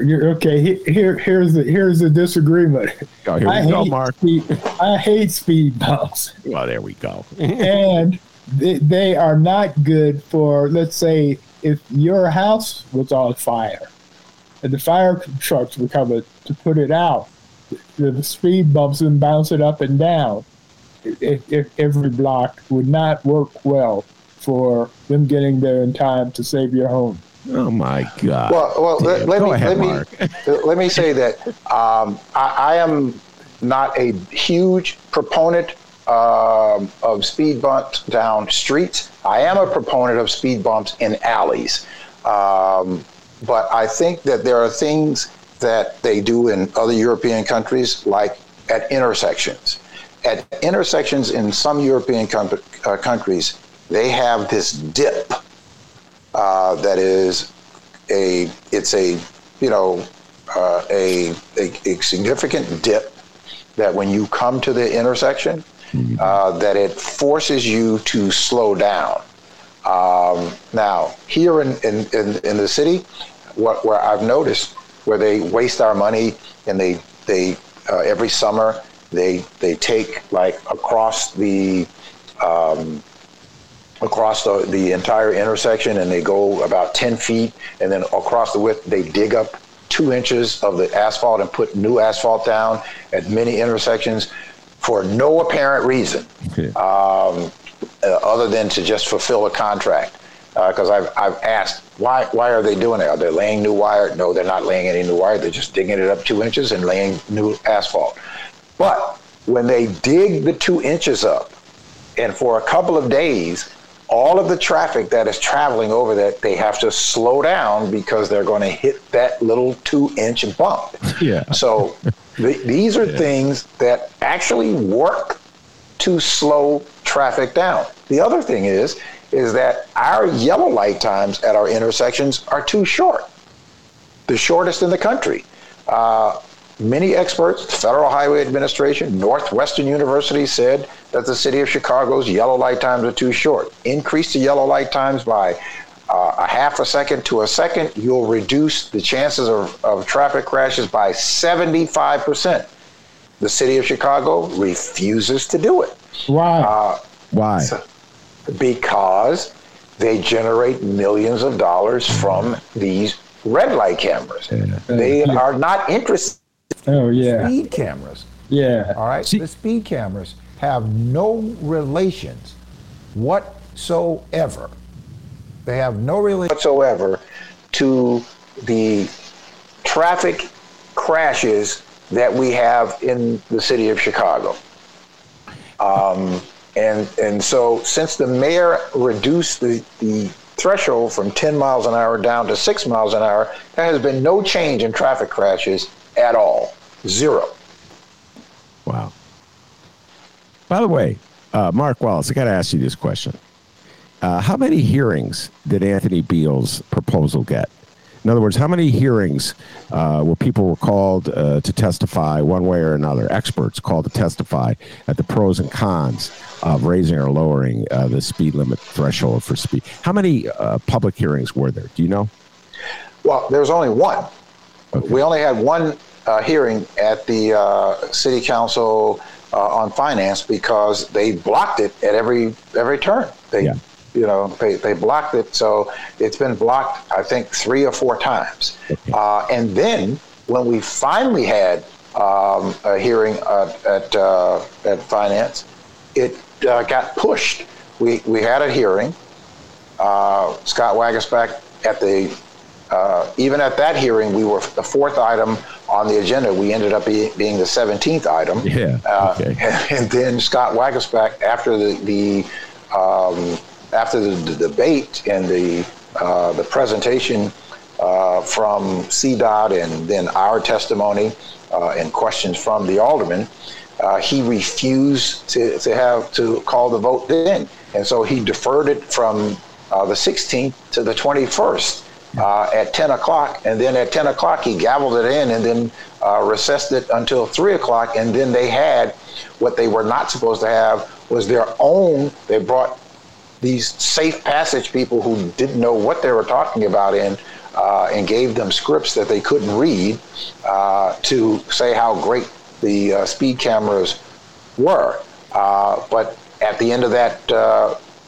you're, okay, here, here's the here's the disagreement. Oh, here we I go, hate Mark. Speed, I hate speed bumps, Well, there we go. and they, they are not good for. Let's say if your house was on fire, and the fire trucks were come to put it out, the, the speed bumps and bounce it up and down. If, if every block would not work well for them getting there in time to save your home. oh, my God. Well, well, let, let me ahead, let Mark. me let me say that um, I, I am not a huge proponent um, of speed bumps down streets. I am a proponent of speed bumps in alleys, um, but I think that there are things that they do in other European countries, like at intersections. At intersections in some European com- uh, countries, they have this dip uh, that is a it's a you know uh, a, a a significant dip that when you come to the intersection uh, that it forces you to slow down. Um, now here in, in, in, in the city, what where I've noticed where they waste our money and they they uh, every summer they they take like across the um, across the, the entire intersection and they go about 10 feet and then across the width they dig up two inches of the asphalt and put new asphalt down at many intersections for no apparent reason. Um, uh, other than to just fulfill a contract Uh, because I've, I've asked why why are they doing it? Are they laying new wire? No they're not laying any new wire. They're just digging it up two inches and laying new asphalt. But when they dig the two inches up and for a couple of days all of the traffic that is traveling over that they have to slow down because they're going to hit that little two inch bump. Yeah. so th- these are things that actually work to slow traffic down. The other thing is is that our yellow light times at our intersections are too short the shortest in the country. Uh, many experts, the Federal Highway Administration, Northwestern University said that the city of Chicago's yellow light times are too short. Increase the yellow light times by uh, a half a second to a second, you'll reduce the chances of, of traffic crashes by 75%. The city of Chicago refuses to do it Why? Why? Because they generate millions of dollars from these red light cameras. They are not interested. oh yeah, Speed cameras. yeah. All right. See- the speed cameras have no relations whatsoever. They have no relation. whatsoever to the traffic crashes that we have in the city of Chicago. Um, and and so since the mayor reduced the, the threshold from 10 miles an hour down to 6 miles an hour, there has been no change in traffic crashes at all. Zero. Wow. By the way, uh, Mark Wallace, I got to ask you this question. Uh, how many hearings did Anthony Beale's proposal get? In other words, how many hearings uh, where people were called uh, to testify one way or another, experts called to testify at the pros and cons of raising or lowering uh, the speed limit threshold for speed? How many uh, public hearings were there? Do you know? Well, there's only one. We only had one uh, hearing at the uh, city council uh, on finance because they blocked it at every every turn. They Yeah. You know, they, they blocked it. So it's been blocked, I think, three or four times. Uh, and then when we finally had um, a hearing uh, at, uh, at finance, it uh, got pushed. We, we had a hearing. Uh, Scott Waguespack at the uh, even at that hearing, we were the fourth item on the agenda. We ended up be, being the 17th item. Yeah. Uh, okay. and, and then Scott Waguespack, after the, the um, after the, the, debate and the uh, the presentation uh, from CDOT and then our testimony uh, and questions from the alderman, uh, he refused to, to have to call the vote then, and so he deferred it from uh, the 16th to the 21st. Uh, at 10 o'clock, and then at 10 o'clock he gavelled it in, and then uh, recessed it until 3 o'clock, and then they had what they were not supposed to have was their own. They brought these safe passage people who didn't know what they were talking about in, uh, and gave them scripts that they couldn't read uh, to say how great the uh, speed cameras were. Uh, but at the end of that,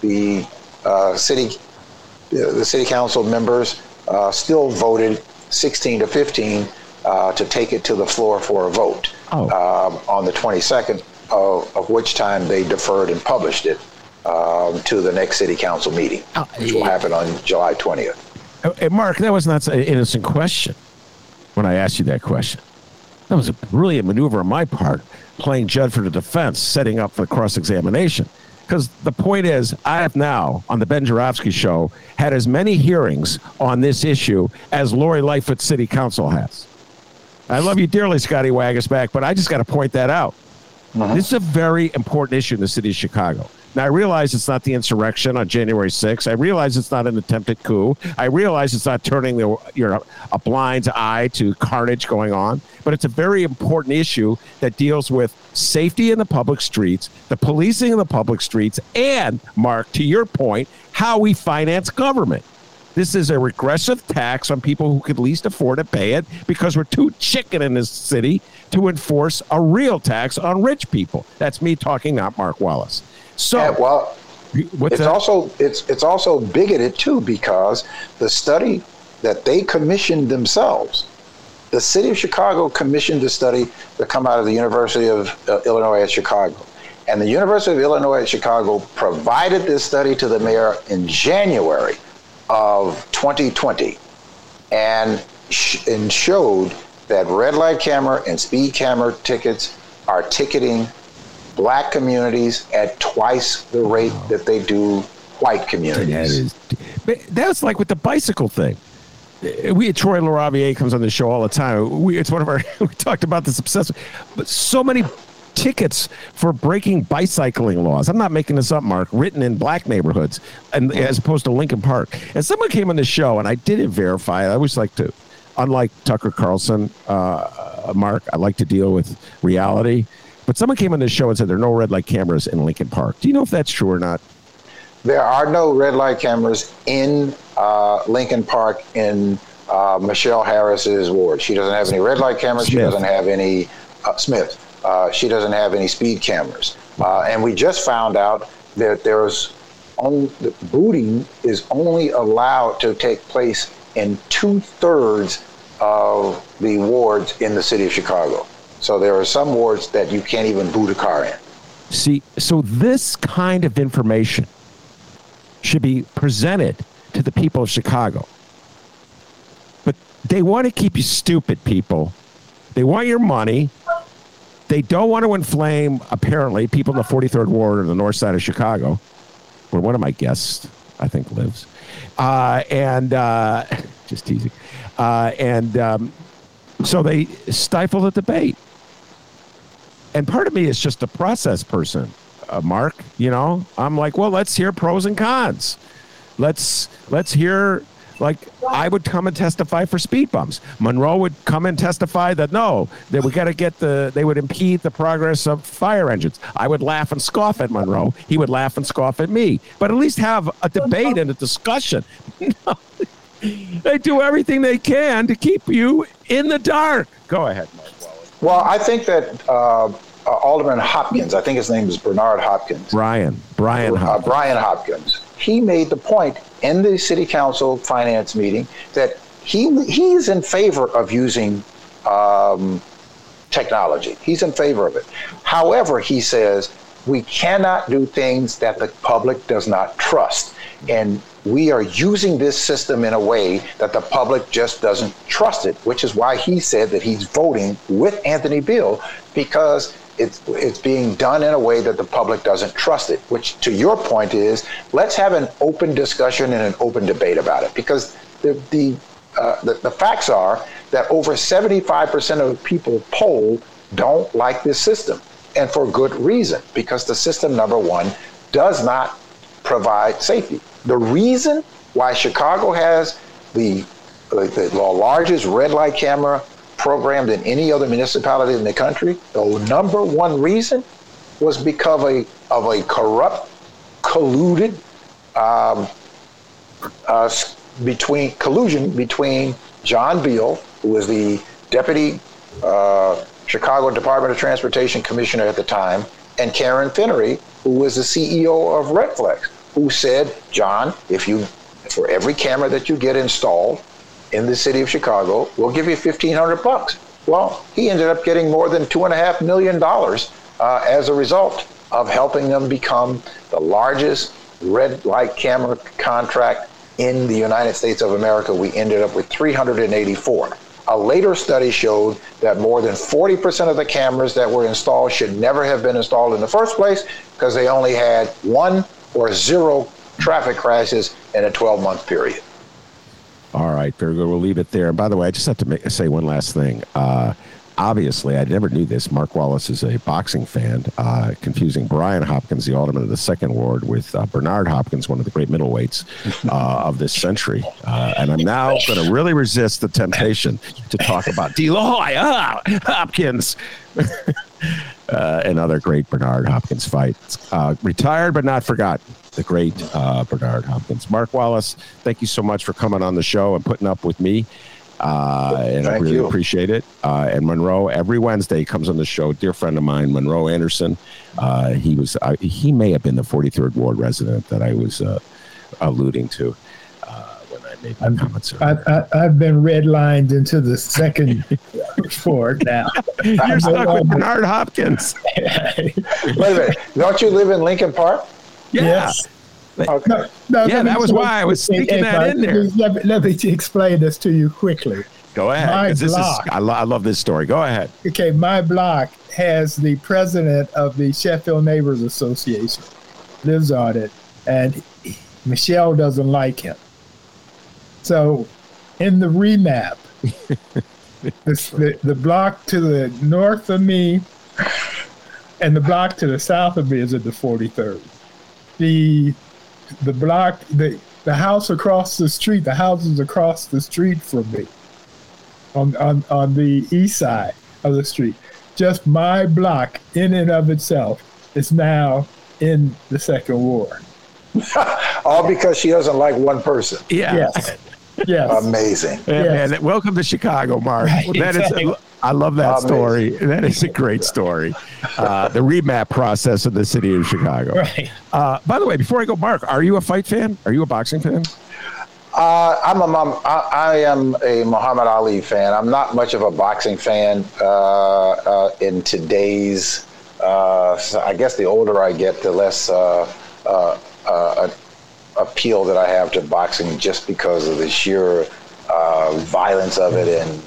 the city the city council members uh, still voted 16 to 15 uh, to take it to the floor for a vote oh. um, on the 22nd, of, of, which time they deferred and published it um, to the next city council meeting, oh, which will happen on July 20th. Hey, Mark, that was not an innocent question when I asked you that question. That was a brilliant maneuver on my part, playing judge for the defense, setting up for cross examination. Because the point is, I have now, on the Ben Joravsky show, had as many hearings on this issue as Lori Lightfoot City Council has. I love you dearly, Scotty Waguespack, but I just got to point that out. Uh-huh. This is a very important issue in the city of Chicago. Now, I realize it's not the insurrection on January 6th. I realize it's not an attempted coup. I realize it's not turning the, your, a blind eye to carnage going on. But it's a very important issue that deals with safety in the public streets, the policing in the public streets, and, Mark, to your point, how we finance government. This is a regressive tax on people who could least afford to pay it because we're too chicken in this city to enforce a real tax on rich people. That's me talking, not Mark Wallace. So, yeah, well, it's that? also it's it's also bigoted too because the study that they commissioned themselves, the city of Chicago commissioned the study to come out of the University of uh, Illinois at Chicago, and the University of Illinois at Chicago provided this study to the mayor in January of 2020, and sh- and showed that red light camera and speed camera tickets are ticketing black communities at twice the rate that they do white communities. That is, that's like with the bicycle thing. We at Troy LaRaviere comes on the show all the time. We, it's one of our we talked about this obsessive, but so many tickets for breaking bicycling laws. I'm not making this up, Mark. Written in black neighborhoods, and as opposed to Lincoln Park. And someone came on the show, and I didn't verify. I always like to, unlike Tucker Carlson, uh, Mark. I like to deal with reality. But someone came on this show and said there are no red light cameras in Lincoln Park. Do you know if that's true or not? There are no red light cameras in uh, Lincoln Park in uh, Michelle Harris's ward. She doesn't have any red light cameras. Smith. She doesn't have any uh, Smith. Uh, she doesn't have any speed cameras. Uh, and we just found out that there's the booting is only allowed to take place in two thirds of the wards in the city of Chicago. So there are some wards that you can't even boot a car in. See, so this kind of information should be presented to the people of Chicago. But they want to keep you stupid, people. They want your money. They don't want to inflame, apparently, people in the 43rd Ward or the north side of Chicago, where one of my guests, I think, lives. Uh, and uh, just teasing. Uh, and um, so they stifle the debate and part of me is just a process person, uh, Mark. You know, I'm like, well, let's hear pros and cons. Let's let's hear like I would come and testify for speed bumps. Monroe would come and testify that no, that we got to get the they would impede the progress of fire engines. I would laugh and scoff at Monroe. He would laugh and scoff at me. But at least have a debate and a discussion. they do everything they can to keep you in the dark. Go ahead, Mark. Well, I think that uh, uh, Alderman Hopkins, I think his name is Bernard Hopkins. Brian. Brian uh, Hopkins. Brian Hopkins. he made the point in the city council finance meeting that he he's in favor of using um, technology. He's in favor of it. However, he says we cannot do things that the public does not trust. And we are using this system in a way that the public just doesn't trust it, which is why he said that he's voting with Anthony Beale because it's it's being done in a way that the public doesn't trust it. Which, to your point, is let's have an open discussion and an open debate about it because the the uh, the, the facts are that over 75% of people polled don't like this system, and for good reason because the system number one does not provide safety. The reason why Chicago has the, the, the largest red light camera program than any other municipality in the country, the number one reason was because of a, of a corrupt, colluded um, uh, between collusion between John Bills, who was the deputy uh, Chicago Department of Transportation commissioner at the time, and Karen Finley, who was the CEO of Redflex who said, John, if you, for every camera that you get installed in the city of Chicago, we'll give you 1500 bucks. Well, he ended up getting more than $2.5 million uh, as a result of helping them become the largest red light camera contract in the United States of America. We ended up with 384. A later study showed that more than 40% of the cameras that were installed should never have been installed in the first place because they only had one or zero traffic crashes in a 12 month period. All right, very good. We'll leave it there. And by the way, I just have to make, say one last thing. Uh, obviously, I never knew this. Mark Wallace is a boxing fan, uh, confusing Brian Hopkins, the alderman of the second ward, with uh, Bernard Hopkins, one of the great middleweights uh, of this century. Uh, and I'm now going to really resist the temptation to talk about Deloy ah, Hopkins. uh, another great Bernard Hopkins fight. Uh, retired but not forgotten. The great Bernard Hopkins. Mark Wallace, thank you so much for coming on the show and putting up with me. Uh, and Thank I really you. appreciate it. Uh, and Monroe every Wednesday comes on the show. Dear friend of mine, Monroe Anderson. Uh, he was uh, he may have been the 43rd ward resident that I was uh, alluding to uh, when I made my comments. I, I, I've been redlined into the second ward now. You're stuck with Bernard Hopkins. Wait a minute. Don't you live in Lincoln Park? Yeah. Yes. Okay. No, no, Yeah, that was tell- why I was Hey, sneaking that in there. Let me, let me explain this to you quickly. Go ahead. My 'cause This is. I, lo- I love this story. Go ahead. Okay, my block has the president of the Sheffield Neighbors Association lives on it, and Michelle doesn't like him. So, in the remap, this, the the block to the north of me and the block to the south of me is at the 43rd. The the block the the house across the street, the houses across the street from me on, on, on the east side of the street. Just my block, in and of itself, is now in the second War. All because she doesn't like one person. Yeah. Yes. Yes. Amazing. Yeah, Yes. man, welcome to Chicago, Mark. Right, that is, exactly. I love that Amazing. story. That is a great story. Uh, the remap process of the city of Chicago. Right. Uh, by the way, before I go, Mark, are you a fight fan? Are you a boxing fan? Uh, I'm a mom. I, I am a Muhammad Ali fan. I'm not much of a boxing fan uh, uh, in today's. Uh, so I guess the older I get, the less uh, uh, uh, appeal that I have to boxing, just because of the sheer uh, violence of it and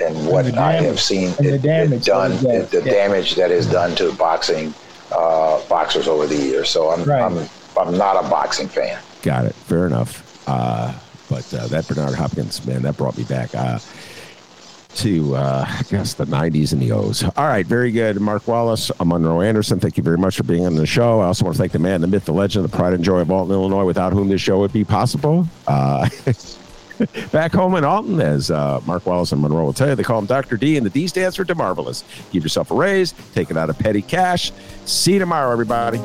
and what the I have seen And the it, it damage done, that it the yeah. damage that is done to boxing uh, boxers over the years. So I'm Right. I'm I'm not a boxing fan. Got it. Fair enough. Uh, but uh, that Bernard Hopkins, man, that brought me back uh, to, uh, I guess, the 90s and the O's. All right, very good. Mark Wallace, I'm Monroe Anderson. Thank you very much for being on the show. I also want to thank the man, the myth, the legend, the pride and joy of Alton, Illinois, without whom this show would be possible. Back home in Alton, as uh, Mark Wallace and Monroe will tell you, they call him Dr. D, and the D stands for DeMarvelous. Give yourself a raise, take it out of petty cash. See you tomorrow, everybody.